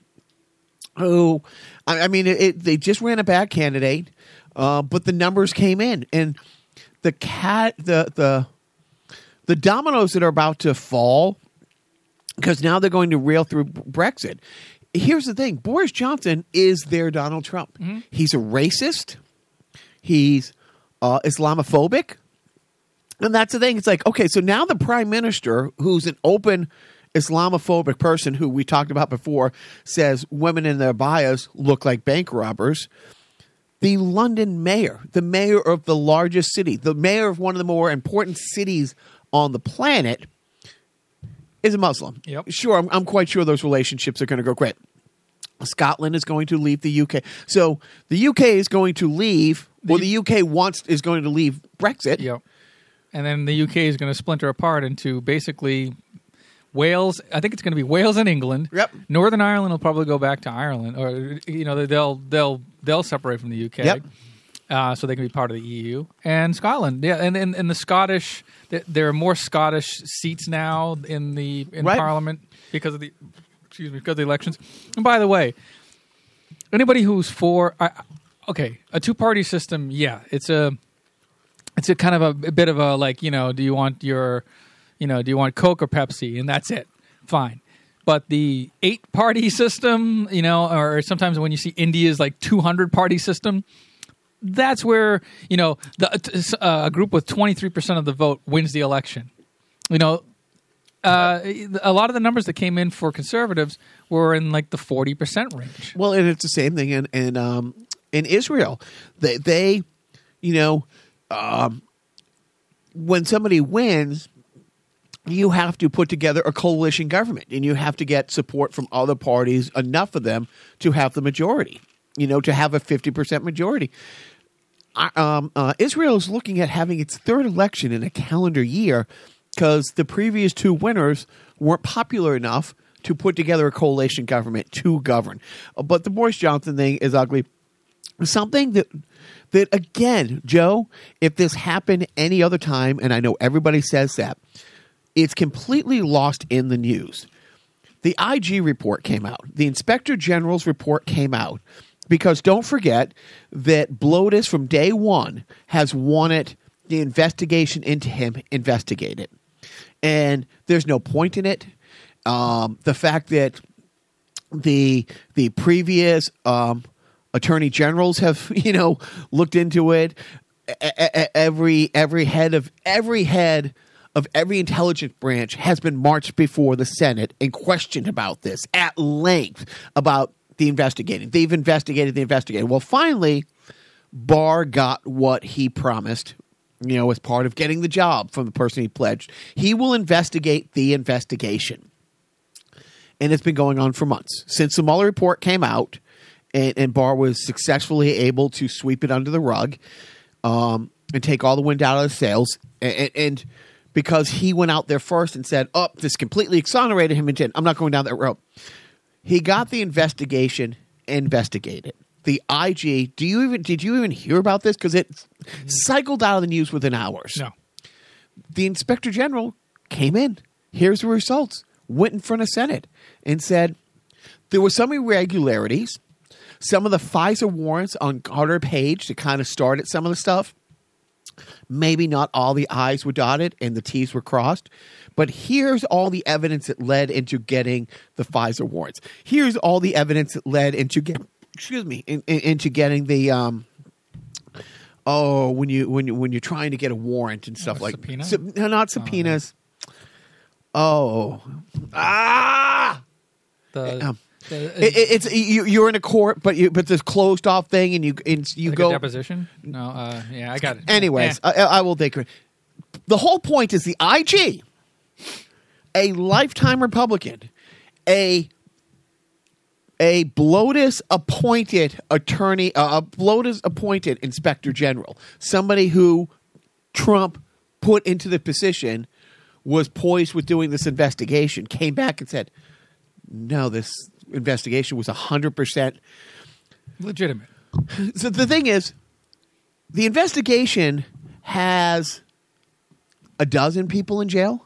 Who, I, I mean, it, it, they just ran a bad candidate, uh, but the numbers came in, and the cat, the the the dominoes that are about to fall because now they're going to rail through Brexit. Here's the thing: Boris Johnson is their Donald Trump. He's a racist. He's uh, Islamophobic. And that's the thing. It's like, okay, so now the prime minister, who's an open Islamophobic person who we talked about before, says women in their bios look like bank robbers. The London mayor, the mayor of the largest city, the mayor of one of the more important cities on the planet, is a Muslim. Yep. Sure, I'm, I'm quite sure those relationships are going to go great. Scotland is going to leave the UK. So the UK is going to leave, or the UK wants is going to leave Brexit. Yep. And then the UK is going to splinter apart into basically Wales. I think it's going to be Wales and England. Yep. Northern Ireland will probably go back to Ireland, or you know they'll they'll they'll separate from the UK. Yep. Uh, so they can be part of the EU and Scotland. Yeah, and and, and the Scottish, th- there are more Scottish seats now in the in Right. Parliament because of the excuse me because of the elections. And by the way, anybody who's for I, okay a two party system, yeah, it's a it's a kind of a, a bit of a like you know do you want your you know do you want coke or pepsi and that's it fine but the eight party system, you know, or sometimes when you see India's like 200 party system, that's where, you know, the, uh, a group with 23% of the vote wins the election. You know, uh, a lot of the numbers that came in for conservatives were in like the 40% range. Well, and it's the same thing in in, um, in Israel. They, they, you know, um, when somebody wins, you have to put together a coalition government, and you have to get support from other parties, enough of them to have the majority. You know, to have a fifty percent majority. Um, uh, Israel is looking at having its third election in a calendar year because the previous two winners weren't popular enough to put together a coalition government to govern. But the Boris Johnson thing is ugly. Something that that again, Joe, if this happened any other time, and I know everybody says that, it's completely lost in the news. The IG report came out. The Inspector General's report came out because don't forget that Blotus from day one has wanted the investigation into him investigated and there's no point in it. Um, the fact that the the previous um, attorney generals have you know looked into it. Every every head of every head of every intelligence branch has been marched before the Senate and questioned about this at length about the investigating. They've investigated the investigating. Well, finally, Barr got what he promised you know, as part of getting the job from the person he pledged. He will investigate the investigation. And it's been going on for months. Since the Mueller report came out and, and Barr was successfully able to sweep it under the rug um, and take all the wind out of the sails. And, and, because he went out there first and said, oh, this completely exonerated him, and I'm not going down that road. He got the investigation investigated the IG. Do you even did you even hear about this? Because it cycled out of the news within hours. No. The inspector general came in. Here's the results. Went in front of Senate and said there were some irregularities. Some of the FISA warrants on Carter Page to kind of started some of the stuff. Maybe not all the I's were dotted and the T's were crossed, but here's all the evidence that led into getting the FISA warrants. Here's all the evidence that led into getting excuse me, in, in, into getting the um, oh when you when you when you're trying to get a warrant and stuff Oh, like subpoena? Sub- no, not subpoenas. Oh, ah. The, Um, the- It, it- it's you, you're in a court, but you but this closed off thing, and you and you like go a deposition. No, uh, yeah, I got it. Anyways, Eh. I, I will take it. The whole point is the IG, a lifetime Republican, a a Blotus appointed attorney, uh, a Blotus appointed inspector general, somebody who Trump put into the position was poised with doing this investigation, came back and said, no, this investigation was 100% legitimate. so the thing is, the investigation has a dozen people in jail,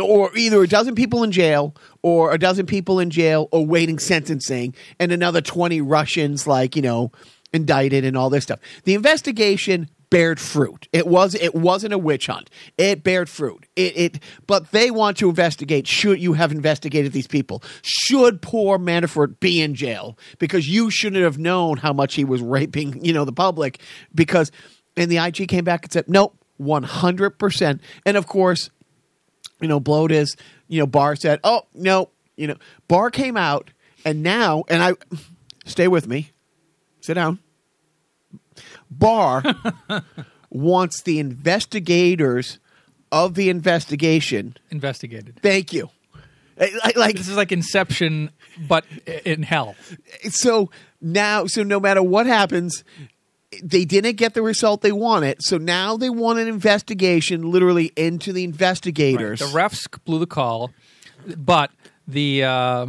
or either a dozen people in jail, or a dozen people in jail awaiting sentencing, and another twenty Russians, like you know, indicted and all this stuff. The investigation bared fruit. It was it wasn't a witch hunt. It bared fruit. It it but they want to investigate should you have investigated these people? Should poor Manafort be in jail because you shouldn't have known how much he was raping, you know, the public because and the IG came back and said, "Nope, 100%." And of course, you know, Bloat is, you know, Barr said, "Oh, no, you know, Barr came out and now and I stay with me. Sit down. Barr wants the investigators of the investigation. Investigated. Thank you. Like, like This is like Inception, but in hell. so now, so no matter what happens, they didn't get the result they wanted. So now they want an investigation, literally into the investigators. The refs blew the call, but the uh,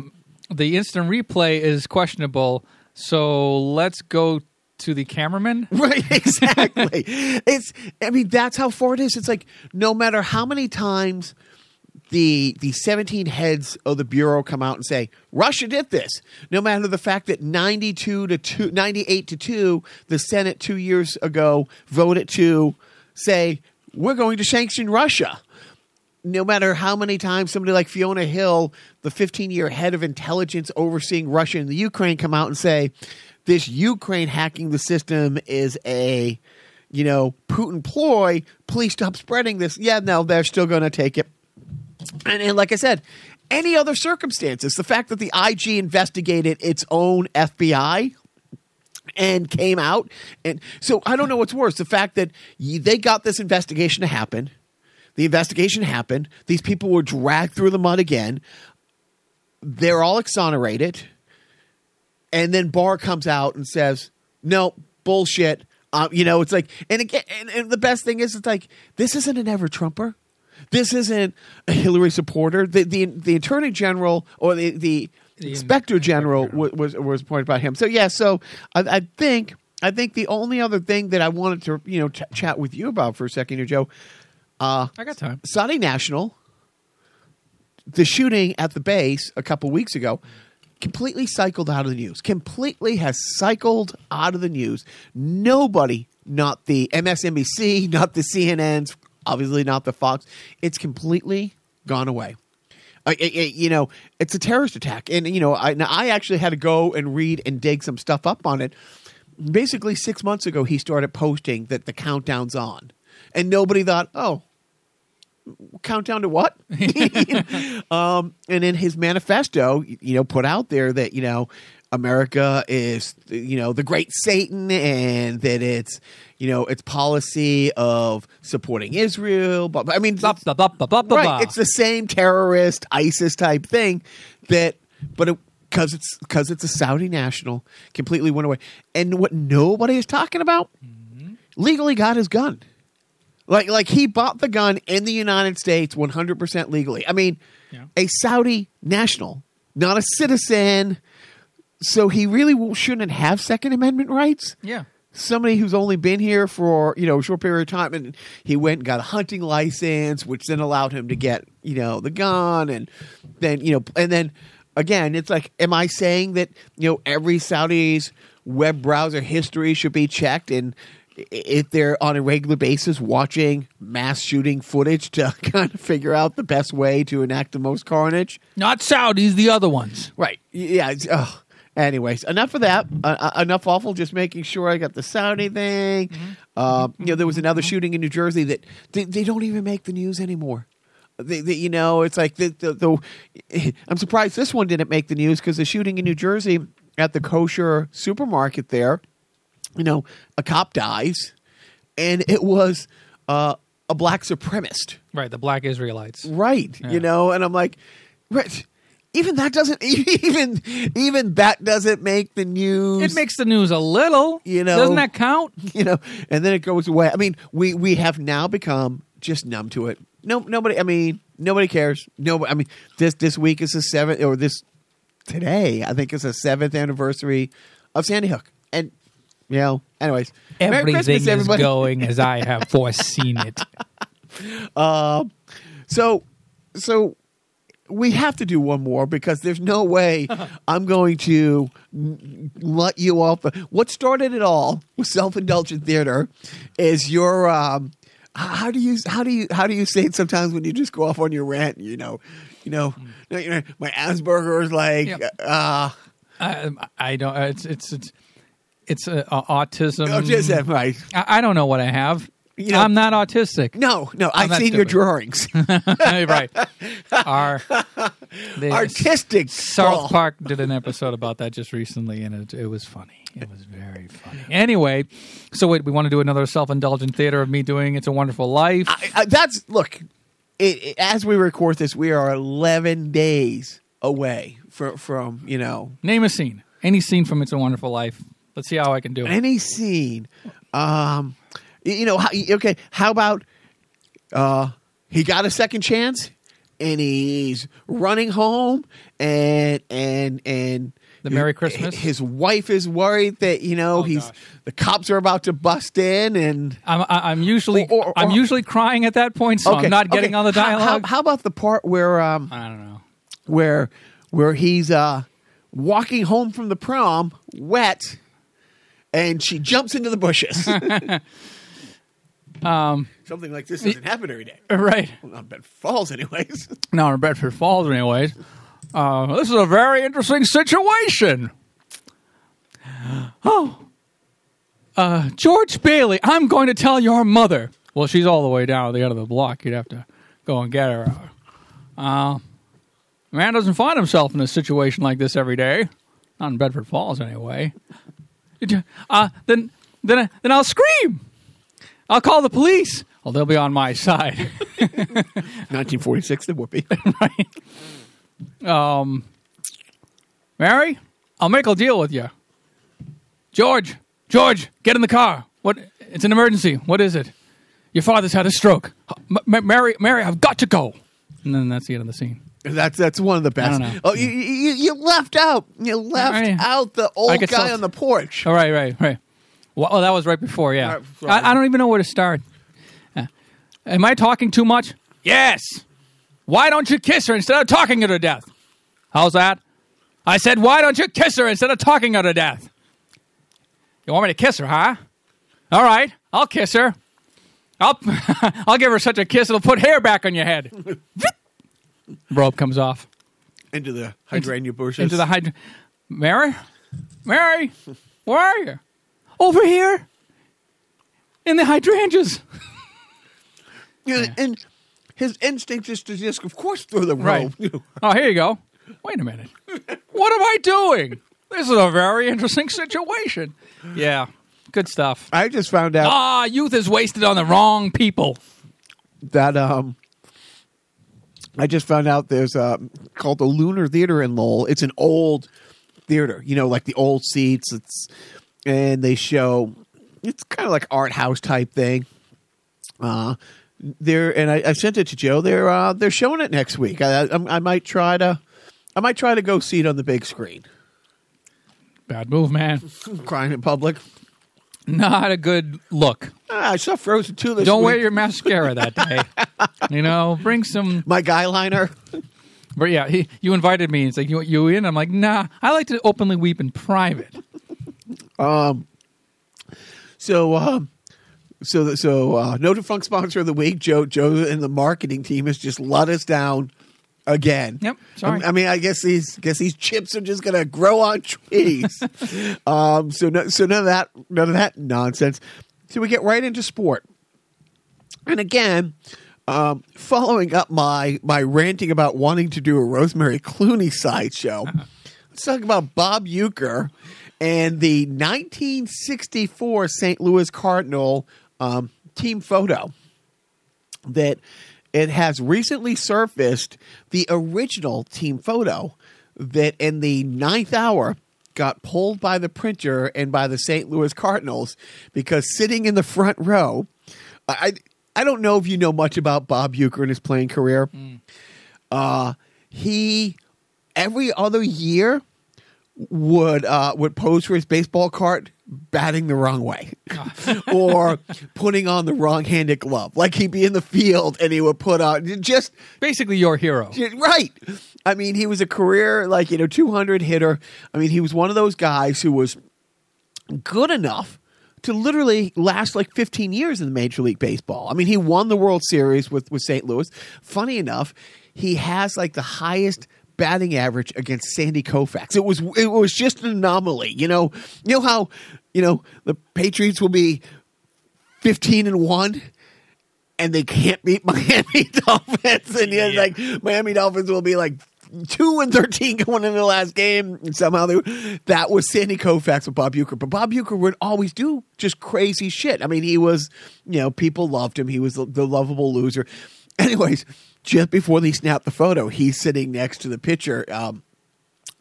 the instant replay is questionable. So let's go to the cameraman. Right, exactly. it's I mean that's how far it is. It's like no matter how many times the the 17 heads of the bureau come out and say Russia did this, no matter the fact that 92 to 2 98 to 2 the Senate 2 years ago voted to say we're going to sanction Russia. no matter how many times somebody like Fiona Hill, the 15 year head of intelligence overseeing Russia and the Ukraine, come out and say this Ukraine hacking the system is a, you know, Putin ploy. Please stop spreading this. Yeah, no, they're still going to take it. And, and like I said, any other circumstances, the fact that the IG investigated its own FBI and came out, and so I don't know what's worse: the fact that they got this investigation to happen. The investigation happened. These people were dragged through the mud again. They're all exonerated. And then Barr comes out and says, no, bullshit. Uh, you know, it's like, and again, and, and the best thing is, it's like, this isn't an ever Trumper. This isn't a Hillary supporter. The, the, the attorney general or the, the, The inspector general Inspector was, was, was appointed by him. So, yeah, so I, I think, I think the only other thing that I wanted to, you know, ch- chat with you about for a second here, Joe, uh, I got time. Saudi National, the shooting at the base a couple weeks ago, completely cycled out of the news. Completely has cycled out of the news. Nobody, not the MSNBC, not the CNNs, obviously not the Fox, it's completely gone away. You know, it's a terrorist attack, and you know, I, now I actually had to go and read and dig some stuff up on it. Basically, six months ago, he started posting that the countdown's on, and nobody thought, "Oh, countdown to what? um, and in his manifesto, you know, put out there that you know America is you know the great Satan, and that it's you know its policy of supporting Israel. But I mean, Blah, blah, blah, blah, blah, blah, right? It's the same terrorist ISIS type thing that, but it. Because it's because it's a Saudi national, completely went away, and what nobody is talking about, legally got his gun. Like like he bought the gun in the United States 100% legally. I mean, Yeah. a Saudi national, not a citizen. So he really shouldn't have second amendment rights. yeah. Somebody who's only been here for, you know, a short period of time and he went and got a hunting license which then allowed him to get, you know, the gun and then, you know, and then again, it's like am I saying that, you know, every Saudi's web browser history should be checked and if they're on a regular basis watching mass shooting footage to kind of figure out the best way to enact the most carnage. Not Saudis, the other ones. Right. Yeah. Ugh. Anyways, enough of that. Uh, uh, enough awful. Just making sure I got the Saudi thing. Uh, you know, there was another shooting in New Jersey that they, they don't even make the news anymore. They, they, you know, it's like the, the, the I'm surprised this one didn't make the news because the shooting in New Jersey at the kosher supermarket there, you know, a cop dies, and it was uh, a black supremacist. Right, the black Israelites. Right. Yeah. You know, and I'm like, right. Even that doesn't even even that doesn't make the news. It makes the news a little. You know- Doesn't that count? you know, and then it goes away. I mean, we we have now become just numb to it. No, nobody. I mean, nobody cares. No, I mean, this this week is the seventh, or this today, I think is the seventh anniversary of Sandy Hook, and you know, anyways, Everything Christmas, is everybody. going as I have foreseen it. Um, so, so we have to do one more because there's no way I'm going to let you off. What started it all with self-indulgent theater is your. Um, how do you how do you how do you say it sometimes when you just go off on your rant? You know, you know, you know my Asperger's like. Yep. Uh, I, I don't. It's it's it's it's uh, autism. that, right? I, I don't know what I have. You know- I'm not autistic. No, no. I've not seen your stupid. drawings. right. Our Artistic. South. Park did an episode about that just recently, and it, it was funny. It was very funny. Anyway, so wait, we want to do another self-indulgent theater of me doing "It's a Wonderful Life." I, I, that's look. It, it- as we record this, we are 11 days away from from you know Name a scene. Any scene from "It's a Wonderful Life." Let's see how I can do it. any scene. Um, you know, how, okay. How about uh, he got a second chance, and he's running home, and and and. The Merry Christmas? His wife is worried that you know Oh, he's gosh. the cops are about to bust in, and I'm, I'm usually Or- or- I'm usually crying at that point, so I'm not getting okay. on the How- how- dialogue. how about the part where um, I don't know. where where he's uh walking home from the prom wet and she jumps into the bushes. Um, Something like this doesn't happen every day. right. Well, not Bedford Falls, anyways. Now in Bedford Falls, anyways. Uh, this is a very interesting situation. Oh, uh, George Bailey, I'm going to tell your mother. Well, she's all the way down at the end of the block. You'd have to go and get her. Uh, man doesn't find himself in a situation like this every day. Not in Bedford Falls, anyway. Uh, then, then, then I'll scream. I'll call the police. Well, they'll be on my side. 1946, the whoopee. um, Mary, I'll make a deal with you. George, George, get in the car. What? It's an emergency. What is it? Your father's had a stroke. M- Mary, Mary, I've got to go. And then that's the end of the scene. That's that's one of the best. Oh, you, you you left out. You left Right. out the old guy on the porch. All right, right, right. Well, oh, that was right before. Yeah. I, I don't even know where to start. Uh, am I talking too much? Yes. Why don't you kiss her instead of talking her to death? How's that? I said, why don't you kiss her instead of talking her to death? You want me to kiss her, huh? All right, I'll kiss her. I'll I'll give her such a kiss it'll put hair back on your head. Rope comes off Into the hydrangea bushes. into the hydrangea. Mary, Mary, where are you? Over here, in the hydrangeas. Yeah, and his instinct is to just, of course, throw the Right. Oh, here you go. Wait a minute. What am I doing? This is a very interesting situation. Yeah, good stuff. I just found out Ah, youth is wasted on the wrong people. that um, I just found out there's a called the Luna Theater in Lowell. It's an old theater, you know, like the old seats. It's and they show it's kind of like art house type thing. Uh, they're and I, I sent it to Joe. They're uh, they're showing it next week. I, I I might try to I might try to go see it on the big screen. Bad move, man. Crying in public. Not a good look. Ah, I saw Frozen two this Don't week. wear your mascara that day. you know, bring some. my guy liner. But yeah, he, you invited me. It's like you you in. I'm like, nah. I like to openly weep in private. So, um, so, so, uh, no defunct sponsor of the week. Joe, Joe, and the marketing team has just let us down again. Yep, sorry. I, I mean, I guess these, guess these chips are just gonna grow on trees. um, so, no, so none of that, none of that nonsense. So we get right into sport, and again. Um, following up my my ranting about wanting to do a Rosemary Clooney sideshow, let's talk about Bob Uecker and the 1964 St. Louis Cardinal um, team photo that it has recently surfaced the original team photo that in the ninth hour got pulled by the printer and by the St. Louis Cardinals because sitting in the front row, I I don't know if you know much about Bob Uecker and his playing career. Uh, he every other year would uh, would pose for his baseball card batting the wrong way or putting on the wrong handed glove. Like he'd be in the field and he would put on just Basically, your hero. right. I mean, he was a career like you know 200 hitter. I mean, he was one of those guys who was good enough to literally last like 15 years in the Major League Baseball. I mean, he won the World Series with with St. Louis. Funny enough, he has like the highest batting average against Sandy Koufax. It was it was just an anomaly. You know, you know how you know the Patriots will be 15 and 1 and they can't beat Miami Dolphins and yet Yeah. like Miami Dolphins will be like 2 and 13 going into the last game and somehow they that was Sandy Koufax with Bob Uecker but Bob Uecker would always do just crazy shit I mean he was you know people loved him he was the, the lovable loser anyways just before they snapped the photo he's sitting next to the pitcher um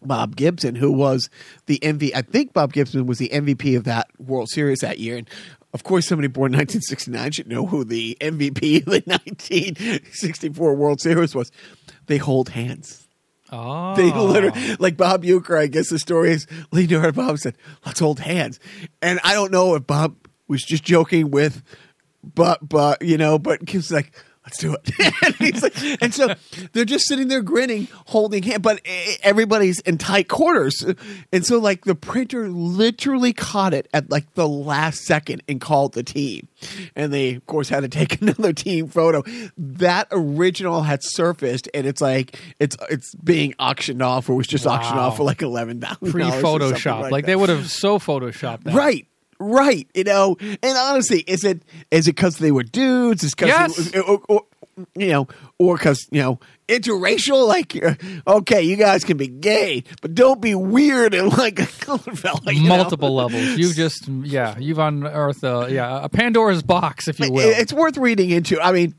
Bob Gibson, who was the MVP. I think Bob Gibson was the MVP of that World Series that year. And of course, somebody born in 1969 should know who the MVP of the 1964 World Series was. They hold hands. Oh, They literally, like Bob Uecker, I guess the story is to Bob said, let's hold hands. And I don't know if Bob was just joking with, but, but, you know, but Gibson's like, let's do it. and, he's like, and so they're just sitting there grinning, holding hand, but everybody's in tight quarters. And so like the printer literally caught it at like the last second and called the team. And they of course had to take another team photo. That original had surfaced and it's like it's it's being auctioned off or was just auctioned off for like eleven thousand Pre Photoshop. Like, they would have so photoshopped that. Right. Right, you know, and honestly, is it is it because they were dudes? Is because Yes. or, or, you know, or because you know interracial? Like, okay, you guys can be gay, but don't be weird and like a colored fella. you know? Multiple levels. You just, yeah, you've unearthed a, yeah, a Pandora's box, if you will. It's worth reading into. I mean,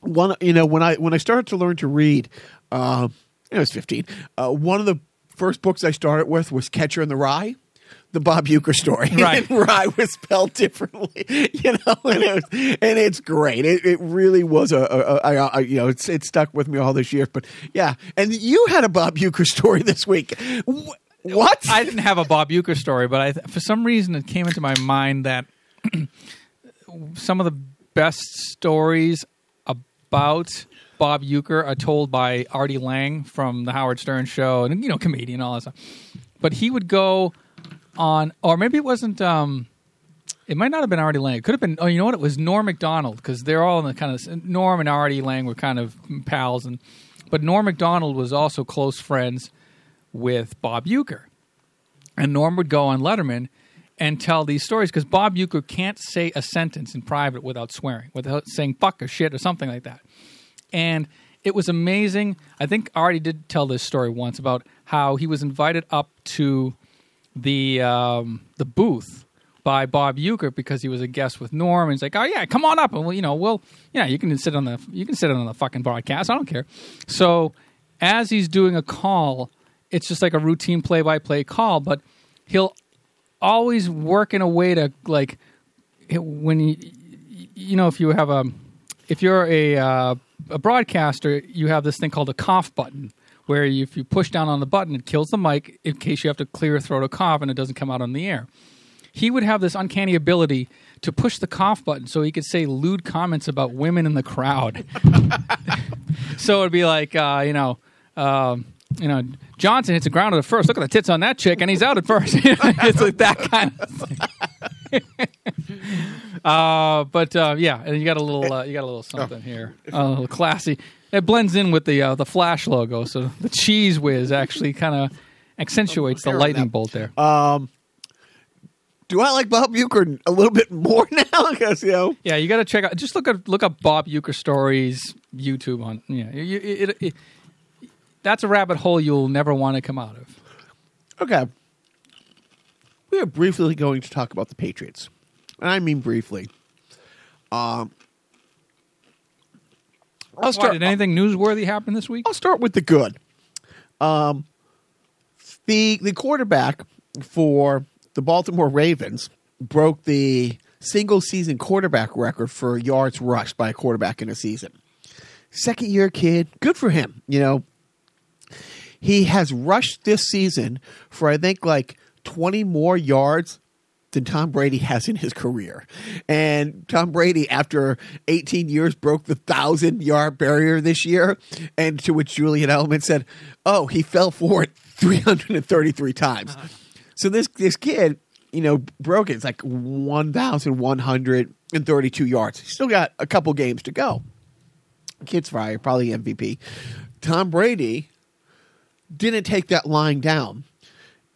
one you know when I when I started to learn to read, uh, I was fifteen. Uh, one of the first books I started with was Catcher in the Rye. The Bob Uecker story, Right. and rye was spelled differently, you know, and, it was, and it's great. It, it really was a, a, a, a, you know, it's it stuck with me all this year. But yeah, and you had a Bob Uecker story this week. Wh- What? I didn't have a Bob Uecker story, but I, for some reason it came into my mind that some of the best stories about Bob Uecker are told by Artie Lange from the Howard Stern show, and you know, comedian, and all that stuff. But he would go on, or maybe it wasn't. Um, it might not have been Artie Lange. It could have been. Oh, you know what? It was Norm Macdonald because they're all in the kind of Norm and Artie Lange were kind of pals, and but Norm Macdonald was also close friends with Bob Uecker. And Norm would go on Letterman and tell these stories because Bob Uecker can't say a sentence in private without swearing, without saying fuck or shit or something like that. And it was amazing. I think Artie did tell this story once about how he was invited up to the um, the booth by Bob Uecker because he was a guest with Norm. And he's like, "Oh yeah, come on up, and we'll, you know, we'll, yeah, you can sit on the you can sit on the fucking broadcast. I don't care." So as he's doing a call, it's just like a routine play by play call, but he'll always work in a way to like when you you know if you have a if you're a uh, a broadcaster, you have this thing called a cough button, where if you push down on the button, it kills the mic in case you have to clear a throat or cough and it doesn't come out on the air. He would have this uncanny ability to push the cough button so he could say lewd comments about women in the crowd. so it'd be like, uh, you know, um, you know, Johnson hits the ground at first. Look at the tits on that chick, and he's out at first. it's like that kind of thing. uh, but uh, yeah, and you got a little, uh, you got a little something here, a little classy. It blends in with the uh, the flash logo, so the cheese whiz actually kind of accentuates the lightning bolt there. Do I like Bob Uecker a little bit more now? Because you know, Yeah, you got to check out. Just look up look up Bob Uecker stories YouTube on. Yeah, you, it, it, it, that's a rabbit hole you'll never want to come out of. Okay. We are briefly going to talk about the Patriots. And I mean briefly. Um, I'll Why, start. did anything newsworthy happen this week? I'll start with the good. Um, the the quarterback for the Baltimore Ravens broke the single season quarterback record for yards rushed by a quarterback in a season. Second year kid, good for him. You know, he has rushed this season for I think like 20 more yards than Tom Brady has in his career. And Tom Brady, after 18 years, broke the thousand yard barrier this year. And to which Julian Edelman said, Oh, he fell for it 333 times. Uh-huh. So this this kid, you know, broke it. It's like 1,132 yards. He's still got a couple games to go. Kid's fire, probably MVP. Tom Brady didn't take that line down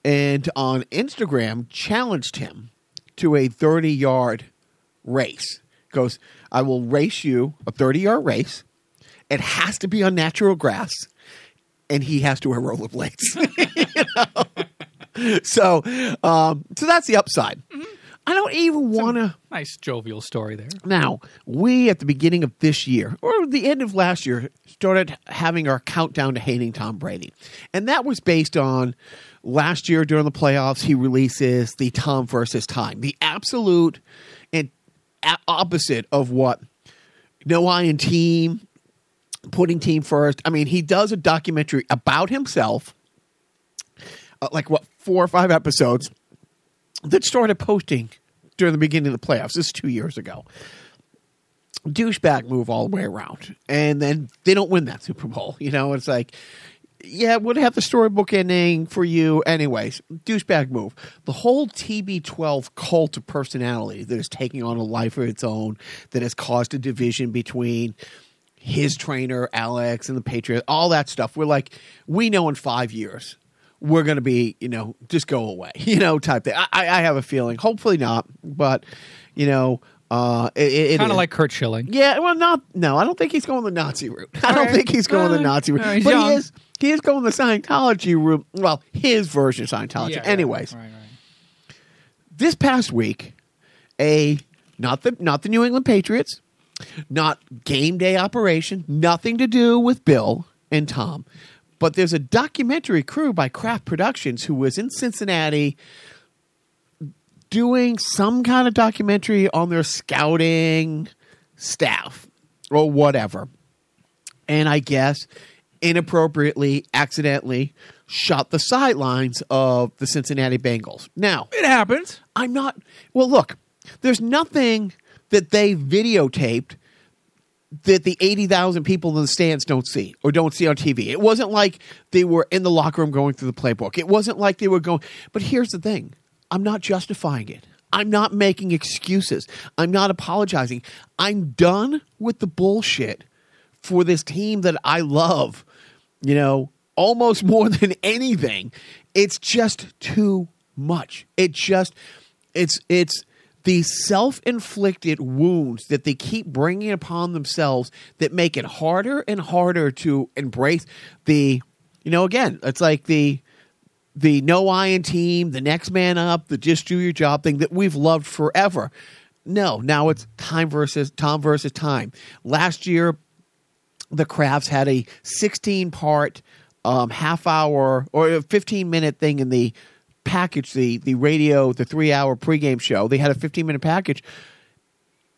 and on Instagram challenged him to a 30 yard race. Goes, I will race you a 30 yard race. It has to be on natural grass, and he has to wear rollerblades. You know? So, um, so that's the upside. I don't even want to. Nice jovial story there. Now, we at the beginning of this year, or the end of last year, started having our countdown to hating Tom Brady. And that was based on last year during the playoffs, he releases the Tom versus time, the absolute and opposite of what No I in team, putting team first. I mean, he does a documentary about himself, uh, like what, four or five episodes that started posting during the beginning of the playoffs. This is two years ago. douchebag move all the way around. And then they don't win that Super Bowl. You know, it's like, yeah, would have the storybook ending for you. Anyways, douchebag move. The whole TB12 cult of personality that is taking on a life of its own, that has caused a division between his trainer, Alex, and the Patriots, all that stuff. We're like, we know in five years we're going to be, you know, just go away, you know, type thing. I, I have a feeling, hopefully not, but, you know, uh, it, it Kind of like Curt Schilling. yeah, well, not no. I don't think he's going the Nazi route. I don't right. think he's going the Nazi route. but young. he is. He is going the Scientology route. Well, his version of Scientology. Yeah, Anyways, Right, right. this past week, a not the not the New England Patriots, not game day operation, nothing to do with Bill and Tom, but there's a documentary crew by Kraft Productions who was in Cincinnati doing some kind of documentary on their scouting staff or whatever. And I guess inappropriately, accidentally shot the sidelines of the Cincinnati Bengals. Now, It happens. I'm not. Well, look, there's nothing that they videotaped that the 80,000 people in the stands don't see or don't see on TV. It wasn't like they were in the locker room going through the playbook. It wasn't like they were going. But here's the thing I'm not justifying it. I'm not making excuses. I'm not apologizing. I'm done with the bullshit for this team that I love, you know, almost more than anything. It's just too much. It just, it's, it's, the self-inflicted wounds that they keep bringing upon themselves that make it harder and harder to embrace the you know again it's like the the no iron team the next man up the just do your job thing that we've loved forever. No now it's time versus tom versus time. Last year the Krafts had a 16 part um, half hour or a 15 minute thing in the package the the radio the three hour pregame show. They had a 15 minute package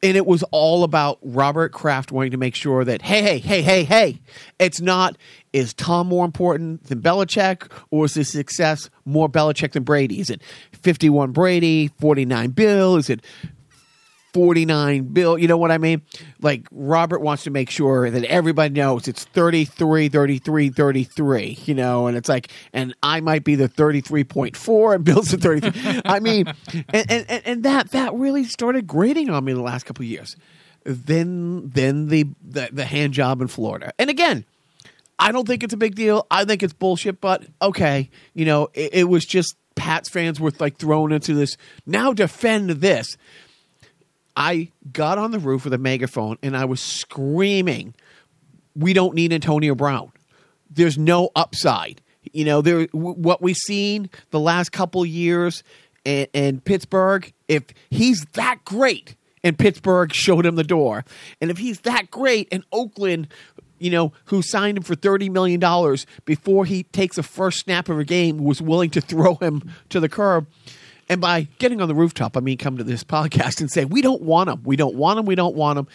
and it was all about Robert Kraft wanting to make sure that hey hey hey hey hey it's not is Tom more important than Belichick or is this success more Belichick than Brady? Is it 51 Brady 49 Bill? Is it 49 bill you know what i mean like robert wants to make sure that everybody knows it's 33 33 33 you know and it's like and i might be the 33.4 and bill's the 33 i mean and, and and- that that really started grating on me the last couple of years then then the, the the hand job in florida and again I don't think it's a big deal. I think it's bullshit, but okay. You know, it, it was just Pats fans were like thrown into this. Now defend this. I got on the roof with a megaphone and I was screaming, "We don't need Antonio Brown. There's no upside. You know, there what we've seen the last couple years in, in Pittsburgh. If he's that great, and Pittsburgh showed him the door, and if he's that great, and Oakland." You know, who signed him for thirty million dollars before he takes a first snap of a game, was willing to throw him to the curb. And by getting on the rooftop, I mean come to this podcast and say, we don't want him. We don't want him. We don't want him.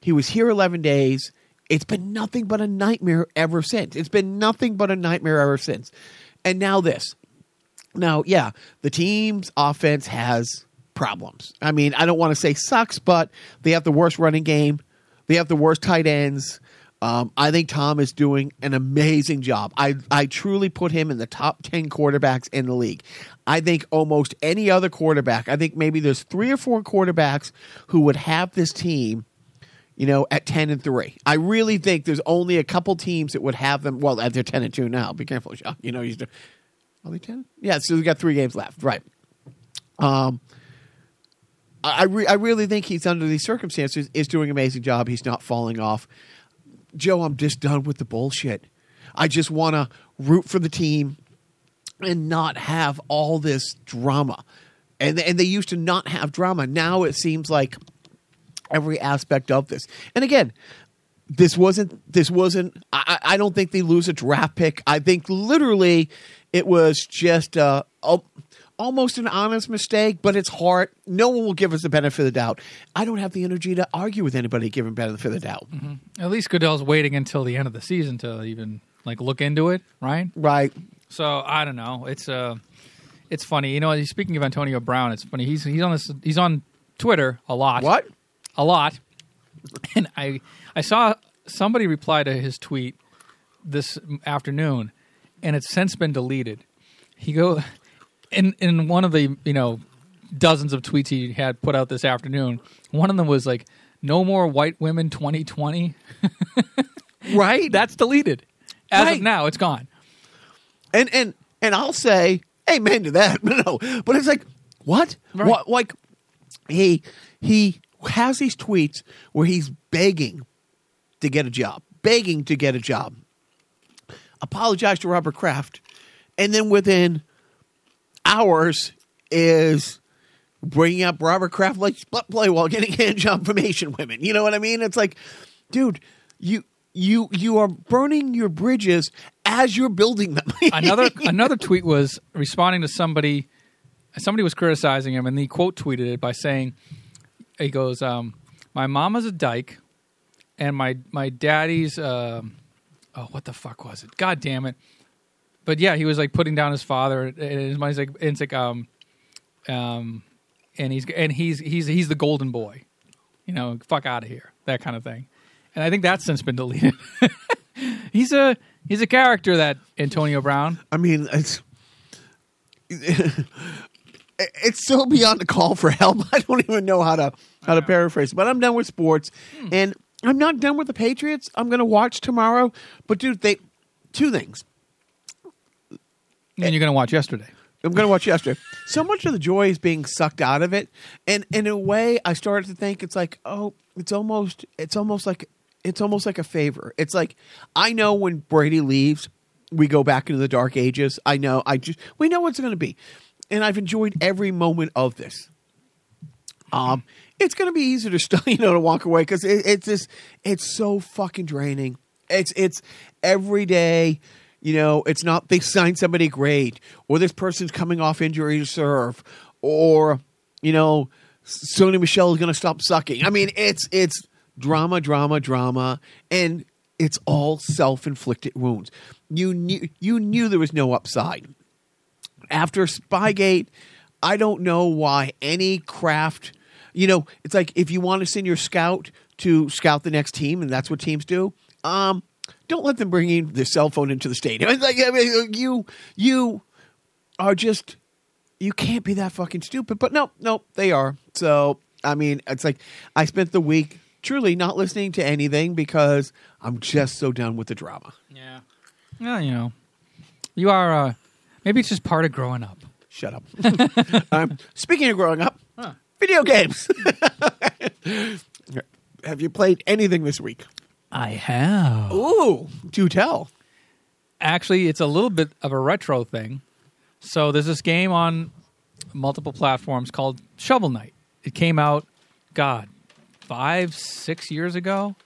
He was here 11 days. It's been nothing but a nightmare ever since. It's been nothing but a nightmare ever since. And now this. Now, yeah, the team's offense has problems. I mean, I don't want to say sucks, but they have the worst running game. They have the worst tight ends. Um, I think Tom is doing an amazing job. I, I truly put him in the top 10 quarterbacks in the league. I think almost any other quarterback, I think maybe there's three or four quarterbacks who would have this team you know, at 10 and 3. I really think there's only a couple teams that would have them. Well, they're 10 and 2 now. Be careful, Sean. You know, you still, are they 10? Yeah, so we got three games left. Right. Um, I, I, re- I really think he's, under these circumstances, is doing an amazing job. He's not falling off. Joe, I'm just done with the bullshit. I just want to root for the team and not have all this drama. And, and they used to not have drama. Now it seems like every aspect of this. And again, this wasn't this wasn't I, I don't think they lose a draft pick. I think literally it was just uh, al- almost an honest mistake, but it's hard. No one will give us the benefit of the doubt. I don't have the energy to argue with anybody giving benefit of the doubt. At least Goodell's waiting until the end of the season to even like look into it, right? Right. So I don't know. It's uh it's funny. You know, speaking of Antonio Brown, it's funny. He's he's on this he's on Twitter a lot. What? A lot. and I I saw somebody reply to his tweet this afternoon, and it's since been deleted. He go in in one of the you know dozens of tweets he had put out this afternoon. One of them was like, "No more white women 2020." right? That's deleted. As Right. of now, it's gone. and and and I'll say amen to that. No, but it's like what? Right. What? Like he he has these tweets where he's begging to get a job, begging to get a job. Apologize to Robert Kraft, and then within hours is bringing up Robert Kraft like split play while getting hand job from Asian women. You know what I mean? It's like, dude, you you you are burning your bridges as you're building them. another another tweet was responding to somebody. Somebody was criticizing him, and he quote tweeted it by saying, "He goes, um, my mama's a dyke, and my my daddy's um oh what the fuck was it? God damn it!" But yeah, he was like putting down his father, and his mind's like it's like um um, and he's and he's he's he's the golden boy, you know, fuck out of here, that kind of thing. And I think that's since been deleted. he's a he's a character that Antonio Brown. I mean, it's it's so beyond the call for help. I don't even know how to how to paraphrase. But I'm done with sports, and I'm not done with the Patriots. I'm going to watch tomorrow. But dude, they two things. And you're going to watch yesterday. I'm going to watch yesterday. So much of the joy is being sucked out of it, and in a way, I started to think it's like, oh, it's almost, it's almost like, it's almost like a favor. It's like I know when Brady leaves, we go back into the dark ages. I know, I just, we know what's going to be, and I've enjoyed every moment of this. Um, it's going to be easier to st- you know to walk away because it, it's just it's so fucking draining. It's it's every day. You know, it's not they signed somebody great, or this person's coming off injury reserve, or you know, Sony Michel is going to stop sucking. I mean, it's it's drama, drama, drama, and it's all self inflicted wounds. You knew you knew there was no upside after Spygate, I don't know why any craft, you know, it's like if you want to send your scout to scout the next team, and that's what teams do. Um, don't let them bring in the cell phone into the stadium. Like I mean, you, you are just, you can't be that fucking stupid. But no, no, they are. So I mean, it's like I spent the week truly not listening to anything because I'm just so done with the drama. Yeah. Well, you know, you are. Uh, maybe it's just part of growing up. Shut up. um, speaking of growing up, Huh. video games. Have you played anything this week? I have. Ooh, do tell. Actually, it's a little bit of a retro thing. So there's this game on multiple platforms called Shovel Knight. It came out, God, five, six years ago.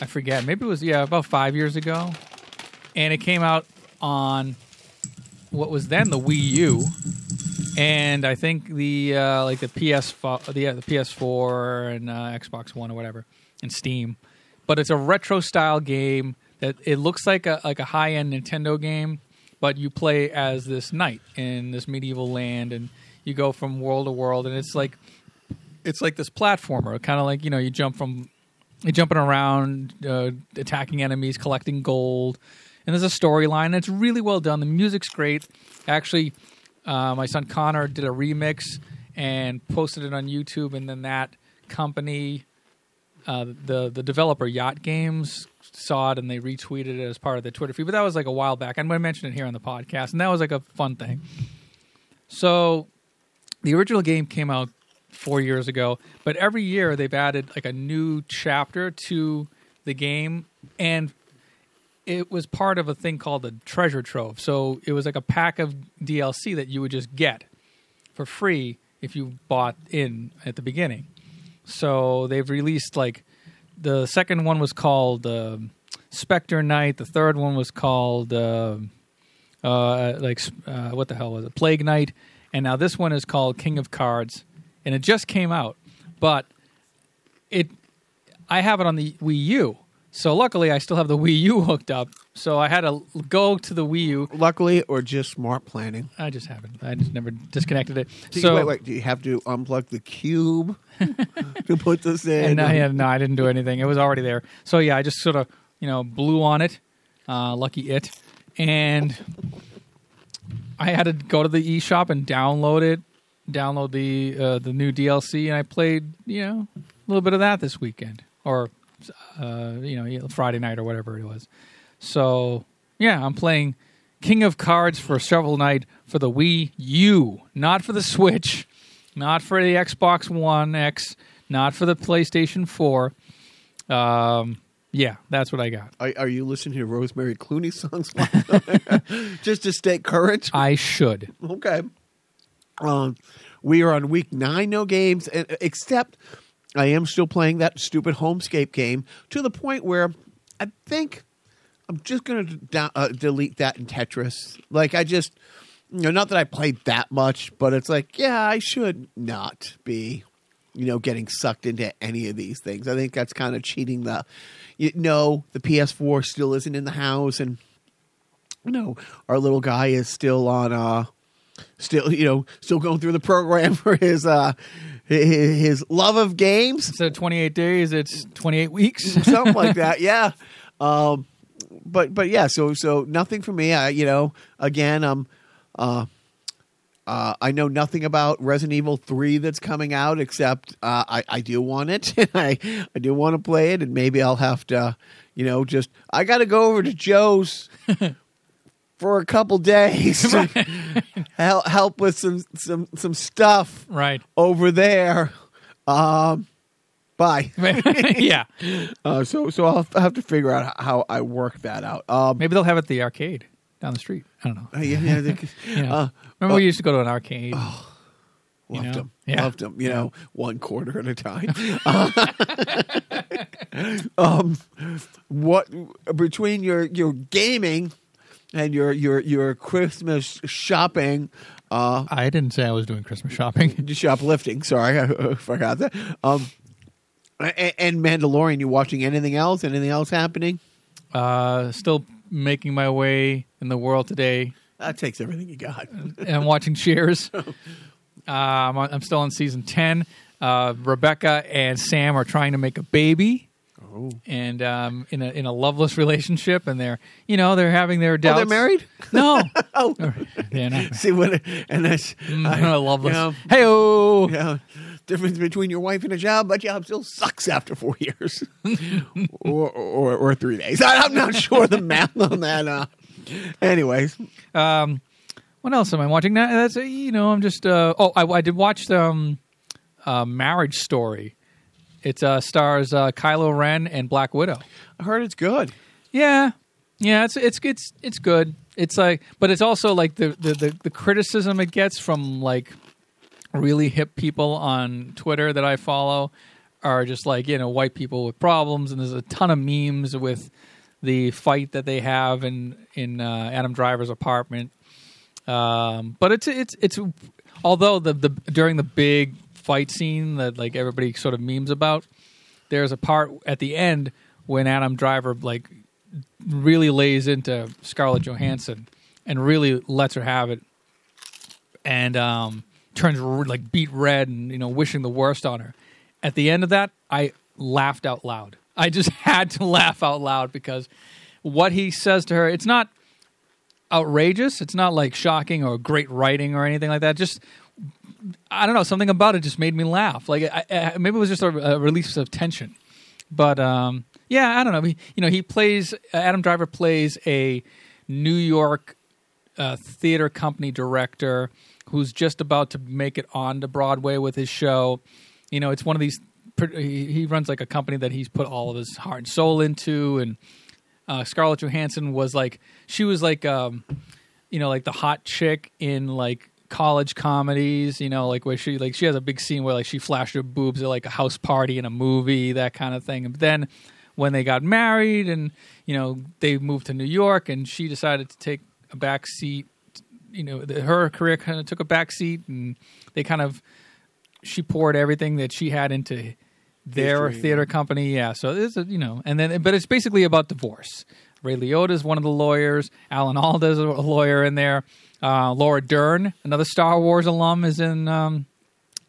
I forget. Maybe it was yeah, about five years ago. And it came out on what was then the Wii U, and I think the uh, like the PS the uh, the PS4 and uh, Xbox One or whatever, and Steam. But it's a retro style game that it looks like a like a high end Nintendo game, but you play as this knight in this medieval land, and you go from world to world, and it's like it's like this platformer, kind of like you know you jump from you're jumping around, uh, attacking enemies, collecting gold, and there's a storyline. It's really well done. The music's great. Actually, uh, my son Connor did a remix and posted it on YouTube, and then that company, uh, the the developer Yacht Games, saw it and they retweeted it as part of the Twitter feed. But that was like a while back. I'm going to mention it here on the podcast, and that was like a fun thing. So, the original game came out four years ago, but every year they've added like a new chapter to the game, and it was part of a thing called the treasure trove. So it was like a pack of DLC that you would just get for free if you bought in at the beginning. So they've released like the second one was called uh, Spectre Knight. The third one was called uh, uh, like uh, what the hell was it? Plague Knight. And now this one is called King of Cards, and it just came out. But it, I have it on the Wii U. So luckily, I still have the Wii U hooked up, So I had to go to the Wii U. Luckily, or just smart planning. I just haven't. I just never disconnected it. Do you- So wait, wait. Do you have to unplug the cube to put this in? and I, no, I didn't do anything. It was already there. So yeah, I just sort of you know blew on it. Uh, lucky it, and I had to go to the eShop and download it, download the uh, the new DLC, and I played you know a little bit of that this weekend or uh, you know Friday night or whatever it was. So yeah, I'm playing King of Cards for Shovel Knight for the Wii U, not for the Switch, not for the Xbox One X, not for the PlayStation 4. Um, yeah, that's what I got. Are, are you listening to Rosemary Clooney songs just to stay current? I should. Okay. Um, we are on week nine, no games, except I am still playing that stupid Homescape game to the point where I think I'm just going to uh, delete that in Tetris. Like, I just, you know, not that I played that much, but it's like, yeah, I should not be, you know, getting sucked into any of these things. I think that's kind of cheating the, you know, the PS4 still isn't in the house, and, you know, our little guy is still on, uh, still you know still going through the program for his uh his, his love of games Instead of 28 days, it's 28 weeks. something like that yeah um but but yeah so so nothing for me i you know again um uh uh, I know nothing about Resident Evil 3 that's coming out, except uh, I, I do want it. I, I do want to play it, and maybe I'll have to, you know, just. I got to go over to Joe's for a couple days to help, help with some, some, some stuff right. over there. Um, bye. yeah. Uh, so so I'll have to figure out how I work that out. Um, Maybe they'll have it at the arcade down the street. I don't know. uh, yeah, yeah, they- You know, uh, remember uh, we used to go to an arcade. loved know? them, Yeah. loved them. You know, one quarter at a time. um, what between your your gaming and your your your Christmas shopping? Uh, I didn't say I was doing Christmas shopping. shoplifting. Sorry, I forgot that. Um, and Mandalorian. You watching anything else? Anything else happening? Uh, still making my way in the world today. That takes everything you got. and I'm watching Cheers. Uh, I'm, on, I'm still on season 10. Uh, Rebecca and Sam are trying to make a baby. Oh. And um, in a in a loveless relationship, and they're you know they're having their Oh, doubts. they're married. No, Oh, they're not. see what? And that's Mm, loveless. You know, Hey oh, yeah, difference between your wife and a job. But job still sucks after four years, or, or or three days. I, I'm not sure the math on that. Uh, anyways, Um, what else am I watching? Now that's uh, you know I'm just uh, oh I, I did watch um, uh, Marriage Story. It uh, stars uh, Kylo Ren and Black Widow. I heard it's good. Yeah, yeah, it's it's it's it's good. It's like, but it's also like the the the, the criticism it gets from like really hip people on Twitter that I follow are just like you know white people with problems, and there's a ton of memes with the fight that they have in in uh, Adam Driver's apartment. Um, but it's it's it's although the the during the big fight scene that like everybody sort of memes about, there's a part at the end when Adam Driver like really lays into Scarlett Johansson and really lets her have it, and um, turns like beat red and you know wishing the worst on her. At the end of that, I laughed out loud. I just had to laugh out loud because what he says to her, it's not outrageous. It's not like shocking or great writing or anything like that. Just I don't know, something about it just made me laugh. Like I, I, maybe it was just a, a release of tension. But um, yeah, I don't know. He, you know, he plays Adam Driver plays a New York uh, theater company director who's just about to make it on to Broadway with his show. You know, it's one of these. He, runs like a company that he's put all of his heart and soul into, and uh, Scarlett Johansson was like she was like um, you know like the hot chick in like college comedies you know like where she like she has a big scene where like she flashed her boobs at like a house party in a movie that kind of thing and then when they got married and you know they moved to New York and she decided to take a back seat you know the, her career kind of took a back seat and they kind of she poured everything that she had into their History, theater company yeah so it's a, you know and then but it's basically about divorce Ray Liotta is one of the lawyers. Alan Alda's a lawyer in there. Uh, Laura Dern, another Star Wars alum, is in um,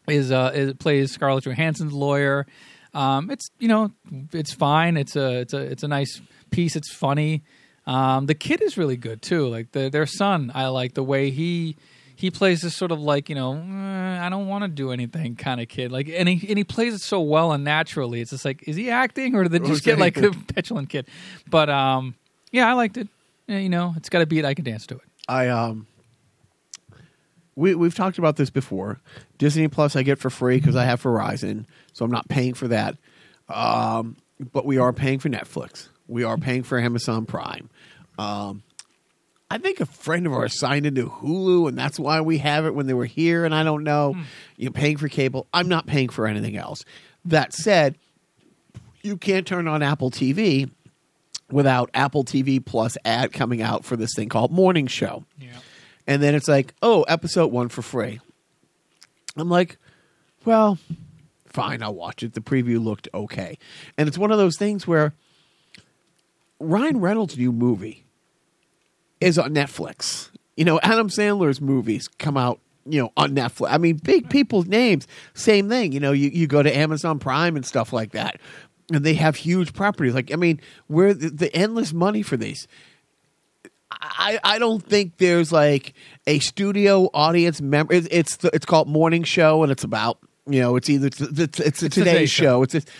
is uh is, plays Scarlett Johansson's lawyer. Um, it's you know it's fine. It's a it's a it's a nice piece. It's funny. Um, the kid is really good too. Like the, their son, I like the way he he plays this sort of like you know "Eh, I don't want to do anything kind of kid. Like and he and he plays it so well and naturally. It's just like is he acting or did they just get like a petulant kid? But um, yeah, I liked it. Yeah, you know, it's got a beat. I can dance to it. I um we we've talked about this before. Disney Plus I get for free because I have Verizon, so I'm not paying for that. Um, but we are paying for Netflix. We are paying for Amazon Prime. Um, I think a friend of ours signed into Hulu, and that's why we have it when they were here. And I don't know, you're paying for cable. I'm not paying for anything else. That said, you can't turn on Apple TV without Apple TV Plus ad coming out for this thing called Morning Show. Yeah. And then it's like, oh, episode one for free. I'm like, well, fine, I'll watch it. The preview looked okay. And it's one of those things where Ryan Reynolds' new movie is on Netflix. You know, Adam Sandler's movies come out, you know, on Netflix. I mean, big people's names, same thing. You know, you, you go to Amazon Prime and stuff like that, and they have huge properties. Like, I mean, where the, the endless money for these. I, I don't think there's like a studio audience member. It's it's, the, it's called Morning Show, and it's about you know it's either it's, it's, it's a Today, Today Show. Show. It's just,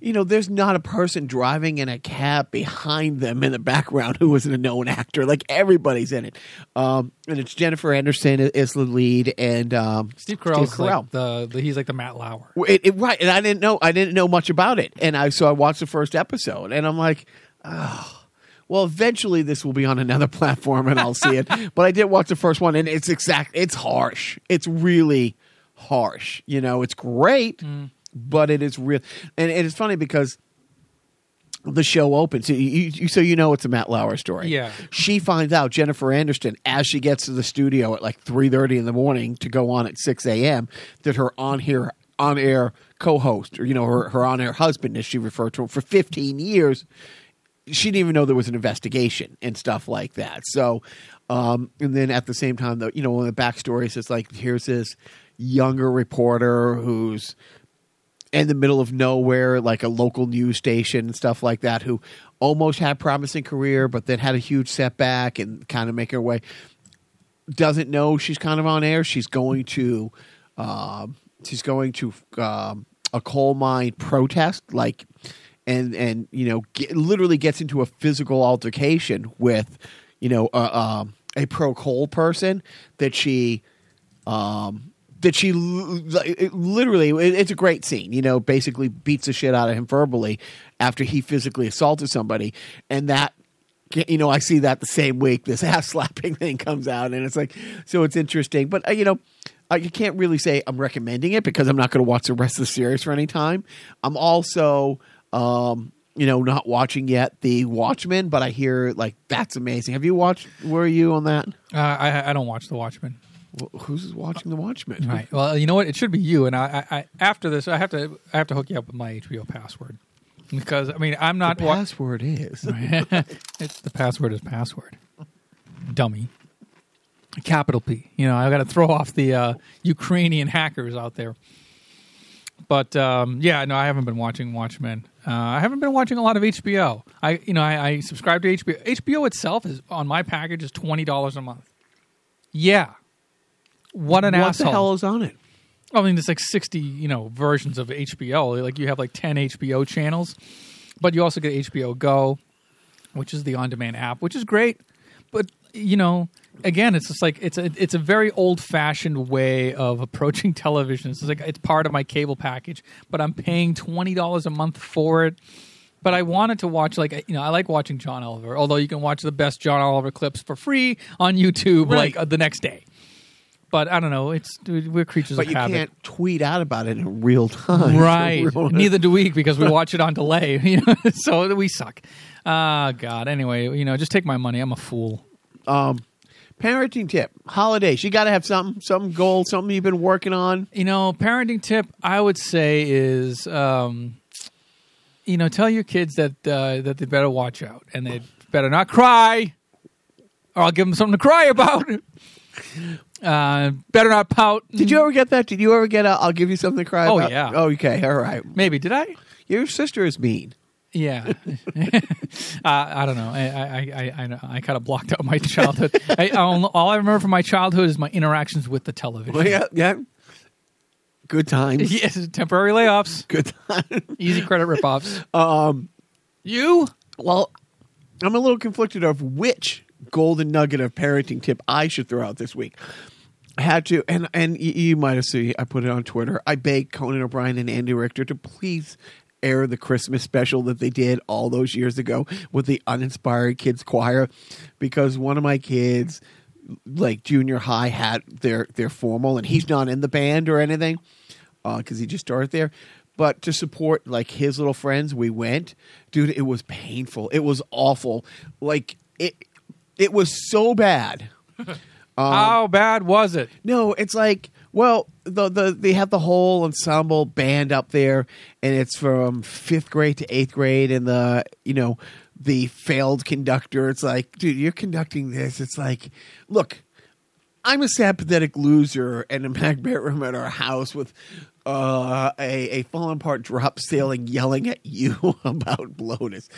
you know there's not a person driving in a cab behind them in the background who isn't a known actor. Like everybody's in it, um, and it's Jennifer Anderson is the lead, and um, Steve Carell. like the, the he's like the Matt Lauer. It, it- right, and I didn't know I didn't know much about it, and I so I watched the first episode, and I'm like, oh, well, eventually this will be on another platform, and I'll see it. but I did watch the first one, and it's exact, it's harsh. It's really harsh. You know, it's great, but it is real, and it is funny because the show opens. So you, you, so you know it's a Matt Lauer story. Yeah. She finds out Jennifer Anderson as she gets to the studio at like three thirty in the morning to go on at six a.m. that her on here on air co-host or you know her, her on air husband as she referred to him for fifteen years. She didn't even know there was an investigation and stuff like that. So, um, and then at the same time, though, you know, one of the backstories is like here's this younger reporter who's in the middle of nowhere, like a local news station and stuff like that, who almost had a promising career, but then had a huge setback and kind of make her way. Doesn't know she's kind of on air. She's going to, um, she's going to um, a coal mine protest, like, and and you know, get, literally gets into a physical altercation with, you know, uh, um, a pro coal person that she um, that she it- literally it- it's a great scene you know basically beats the shit out of him verbally after he physically assaulted somebody and that you know i see that the same week this ass slapping thing comes out and it's like so it's interesting but uh, you know I you can't really say I'm recommending it because I'm not going to watch the rest of the series for any time. I'm also, um, you know, not watching yet the Watchmen, but I hear like that's amazing. Have you watched? Were you on that? Uh, I I don't watch The Watchmen. Wh- Who's watching the Watchmen? Right. Well, you know what? It should be you. And I, I, I after this, I have to I have to hook you up with my HBO password because I mean I'm The not. wa- password is. it's the password is password. Dummy. Capital P. You know, I got to throw off the uh, Ukrainian hackers out there. But um, yeah, no, I haven't been watching Watchmen. Uh, I haven't been watching a lot of HBO. I, you know, I, I subscribe to HBO. HBO itself is on my package is twenty dollars a month. Yeah, what an what asshole! the hell is on it? I mean, there's like 60, you know, versions of HBO. Like you have like 10 HBO channels, but you also get HBO Go, which is the on-demand app, which is great. But you know, again, it's just like it's a it's a very old-fashioned way of approaching television. It's like it's part of my cable package, but I'm paying twenty dollars a month for it. But I wanted to watch like you know I like watching John Oliver, although you can watch the best John Oliver clips for free on YouTube Right. like uh, the next day. But I don't know. It's we're creatures But of you habit. can't tweet out about it in real time. Right. Real- Neither do we because we watch it on delay. You know, so we suck. Ah, God. Anyway, you know, just take my money. I'm a fool. Um, parenting tip: holidays. You got to have something, some goal, something you've been working on. You know, parenting tip I would say is, um, you know, tell your kids that uh, that they better watch out and they better not cry, or I'll give them something to cry about. Uh, better not pout. Did you ever get that? Did you ever get a I'll give you something to cry Oh, about? yeah. Oh, okay. All right. Maybe did I? Your sister is mean. Yeah, uh, I don't know. I I I I. I kind of blocked out my childhood. I, all, all I remember from my childhood is my interactions with the television. Well, yeah, yeah. Good times. Yes, temporary layoffs, Good times. easy credit ripoffs. Um, You? well, I'm a little conflicted of which golden nugget of parenting tip I should throw out this week. I had to, and and you might have seen. I put it on Twitter. I begged Conan O'Brien and Andy Richter to please air the Christmas special that they did all those years ago with the uninspired kids choir, because one of my kids, like junior high, had their their formal, and he's not in the band or anything, uh, because he just started there. But to support like his little friends, we went, dude. It was painful. It was awful. Like it, it was so bad. How bad was it? No, it's like well, the the they have the whole ensemble band up there, and it's from fifth grade to eighth grade, and the you know the failed conductor. It's like, dude, you're conducting this. It's like, look, I'm a sad, pathetic loser in a magnet room at our house with uh, a a fallen apart drop ceiling yelling at you about blowness.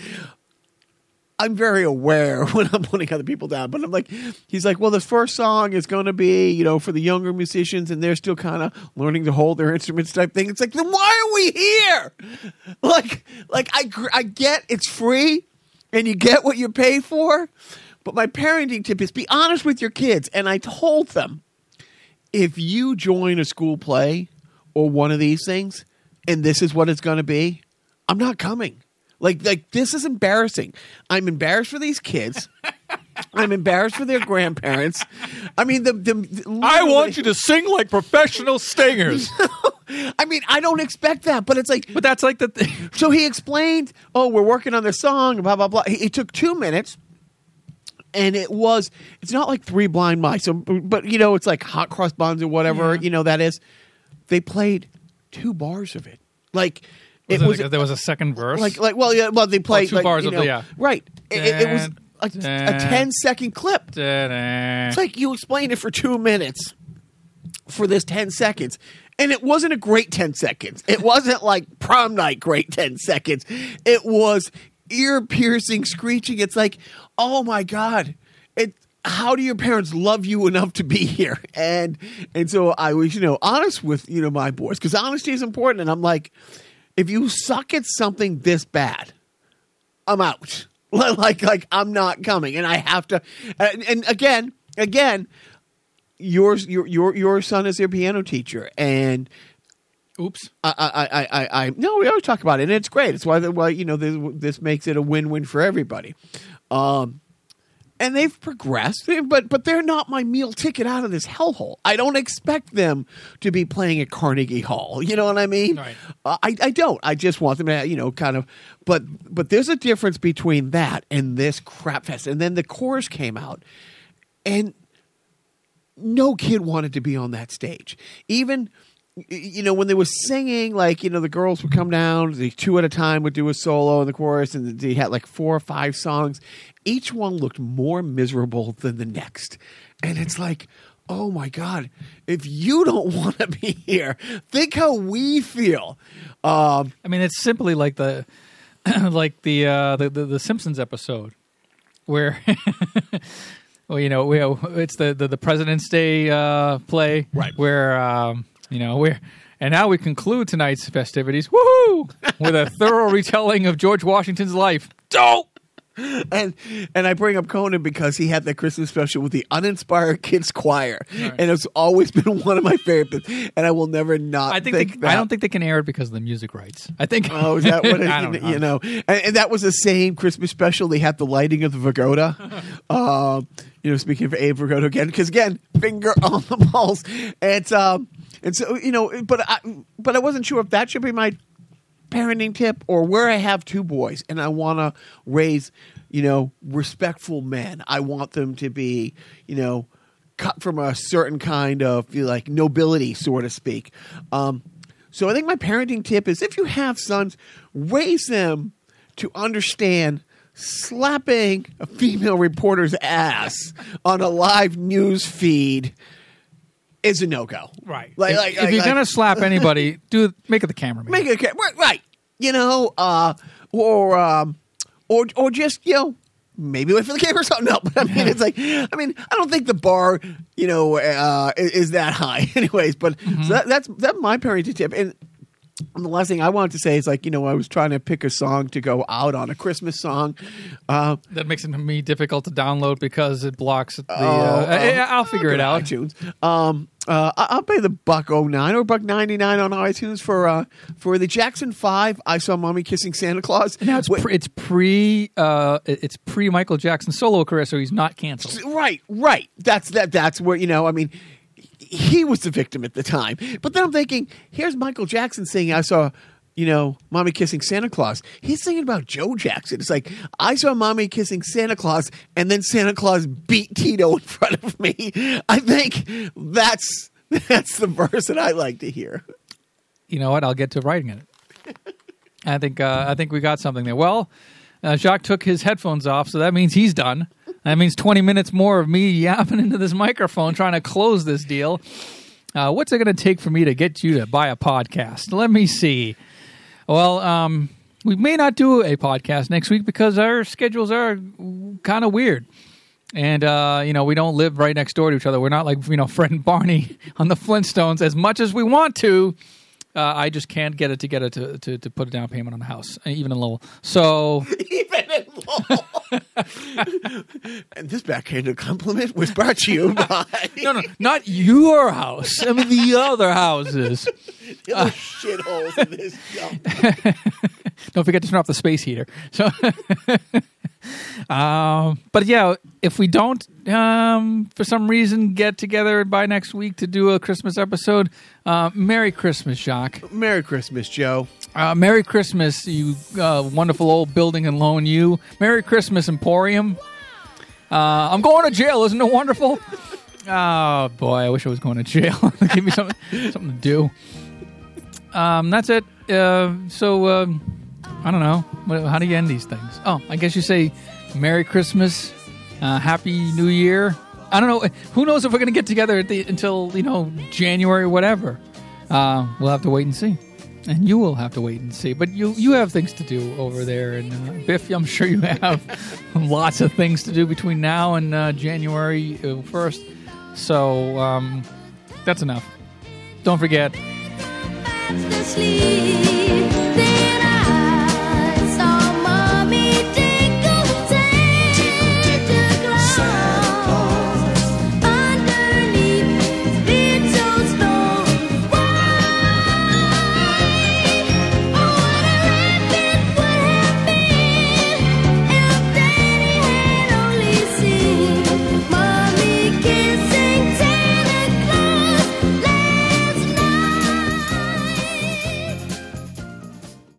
I'm very aware when I'm putting other people down, but I'm like, he's like, well, the first song is going to be, you know, for the younger musicians, and they're still kind of learning to hold their instruments type thing. It's like, then why are we here? Like, like I, I get it's free, and you get what you pay for, but my parenting tip is be honest with your kids. And I told them, if you join a school play or one of these things, and this is what it's going to be, I'm not coming. Like, like this is embarrassing. I'm embarrassed for these kids. I'm embarrassed for their grandparents. I mean, the, the I want you to sing like professional singers. I mean, I don't expect that, but it's like but that's like the. Th- so he explained, "Oh, we're working on this song, blah blah blah." It, it took two minutes, and it was. It's not like Three Blind Mice, so, but you know, it's like Hot Cross Buns or whatever Yeah. you know that is. They played two bars of it, like was it was like, there was a second verse. like like well yeah well they played two like, bars you of the- know, yeah. right. It, it- it was a, a Dun, ten second clip. It's like you explained it for two minutes for this 10 seconds. And it wasn't a great 10 seconds. It wasn't like prom night great 10 seconds. It was ear piercing screeching. It's like, oh my God. It how do your parents love you enough to be here? And and so I was, you know, honest with, you know, my boys, because honesty is important. And I'm like, if you suck at something this bad, I'm out. like like I'm not coming, and I have to. And, and again, again, yours your your your son is your piano teacher, and Oops. I I I I, I no, we always talk about it, and it's great. It's why the, why you know this, this makes it a win win for everybody. Um, and they've progressed, but but they're not my meal ticket out of this hellhole. I don't expect them to be playing at Carnegie Hall. You know what I mean? Right. Uh, I I don't. I just want them to you know kind of. But but there's a difference between that and this crap fest. And then the chorus came out, and no kid wanted to be on that stage. Even you know when they were singing, like you know the girls would come down, the two at a time would do a solo in the chorus, and they had like four or five songs. Each one looked more miserable than the next, and it's like. Oh my God! If you don't want to be here, think how we feel. Um, I mean, it's simply like the like the uh, the, the the Simpsons episode where. Well, you know, we it's the, the, the President's Day uh, play, Right. Where um, you know we're and now we conclude tonight's festivities, woohoo, with a thorough retelling of George Washington's life. Dope. and and I bring up Conan because he had that Christmas special with the uninspired kids choir, Right. and it's always been one of my favorites. And I will never not. I think, think they, I don't think they can air it because of the music rights. I think. Oh, is that what it, you know? And, and that was the same Christmas special. They had the lighting of the Vigoda. um, you know, speaking of Abe Vigoda again, because again, finger on the pulse. And um, and so you know, but I but I wasn't sure if that should be my parenting tip or where I have two boys and I want to raise, you know, respectful men. I want them to be, you know, cut from a certain kind of like nobility, so to speak. Um, so I think my parenting tip is if you have sons, raise them to understand slapping a female reporter's ass on a live news feed is a no go. Right. Like, if, like, if like- you're like- gonna slap anybody, do make it the cameraman. make it okay. Right, right. You know, uh, or um, or or just you know. Maybe wait for the camera or something. No, but I mean, it's like, I mean, I don't think the bar, you know, uh, is, is that high, anyways. But Mm-hmm. so that, that's that's my parenting tip. And the last thing I wanted to say is like, you know, I was trying to pick a song to go out on a Christmas song. Uh, that makes it to me difficult to download because it blocks the. Uh, oh. I, I'll figure it out. iTunes. Um, uh, I'll pay the buck 09 or buck 99 on iTunes for uh, for the Jackson 5 I Saw Mommy Kissing Santa Claus. Now it's Wait, pre, it's pre uh it's pre Michael Jackson solo career, so he's not canceled. Right, right. That's that. That's where you know. I mean, he was the victim at the time. But then I'm thinking, here's Michael Jackson singing. I saw, you know, mommy kissing Santa Claus. He's singing about Joe Jackson. It's like I saw mommy kissing Santa Claus, and then Santa Claus beat Tito in front of me. I think that's that's the verse that I like to hear. You know what? I'll get to writing it. I think uh, I think we got something there. Well, uh, Jacques took his headphones off, so that means he's done. That means 20 minutes more of me yapping into this microphone trying to close this deal. Uh, what's it going to take for me to get you to buy a podcast? Let me see. Well, um, we may not do a podcast next week because our schedules are kind of weird. And, uh, you know, we don't live right next door to each other. We're not like, you know, Fred and Barney on the Flintstones as much as we want to. Uh, I just can't get it together to, to, to put a down payment on a house, even in Lowell. So, Even in Lowell. And this backhanded compliment was brought to you by no, no, not your house. I mean, the other houses. the other shitholes in this dump. Don't forget to turn off the space heater. So, um, but yeah, if we don't, um, for some reason, get together by next week to do a Christmas episode, uh, Merry Christmas, Jacques. Merry Christmas, Joe. Uh, Merry Christmas, you uh, wonderful old building and loan you. Merry Christmas, Emporium. Uh, I'm going to jail. Isn't it wonderful? Oh boy, I wish I was going to jail. Give me something, something to do. Um, that's it. Uh, so um, I don't know. How do you end these things? Oh, I guess you say Merry Christmas, uh, Happy New Year. I don't know. Who knows if we're going to get together the, until you know January, whatever. Uh, we'll have to wait and see, and you will have to wait and see. But you you have things to do over there, and uh, Biff, I'm sure you have lots of things to do between now and uh, January uh, first. So um, that's enough. Don't forget.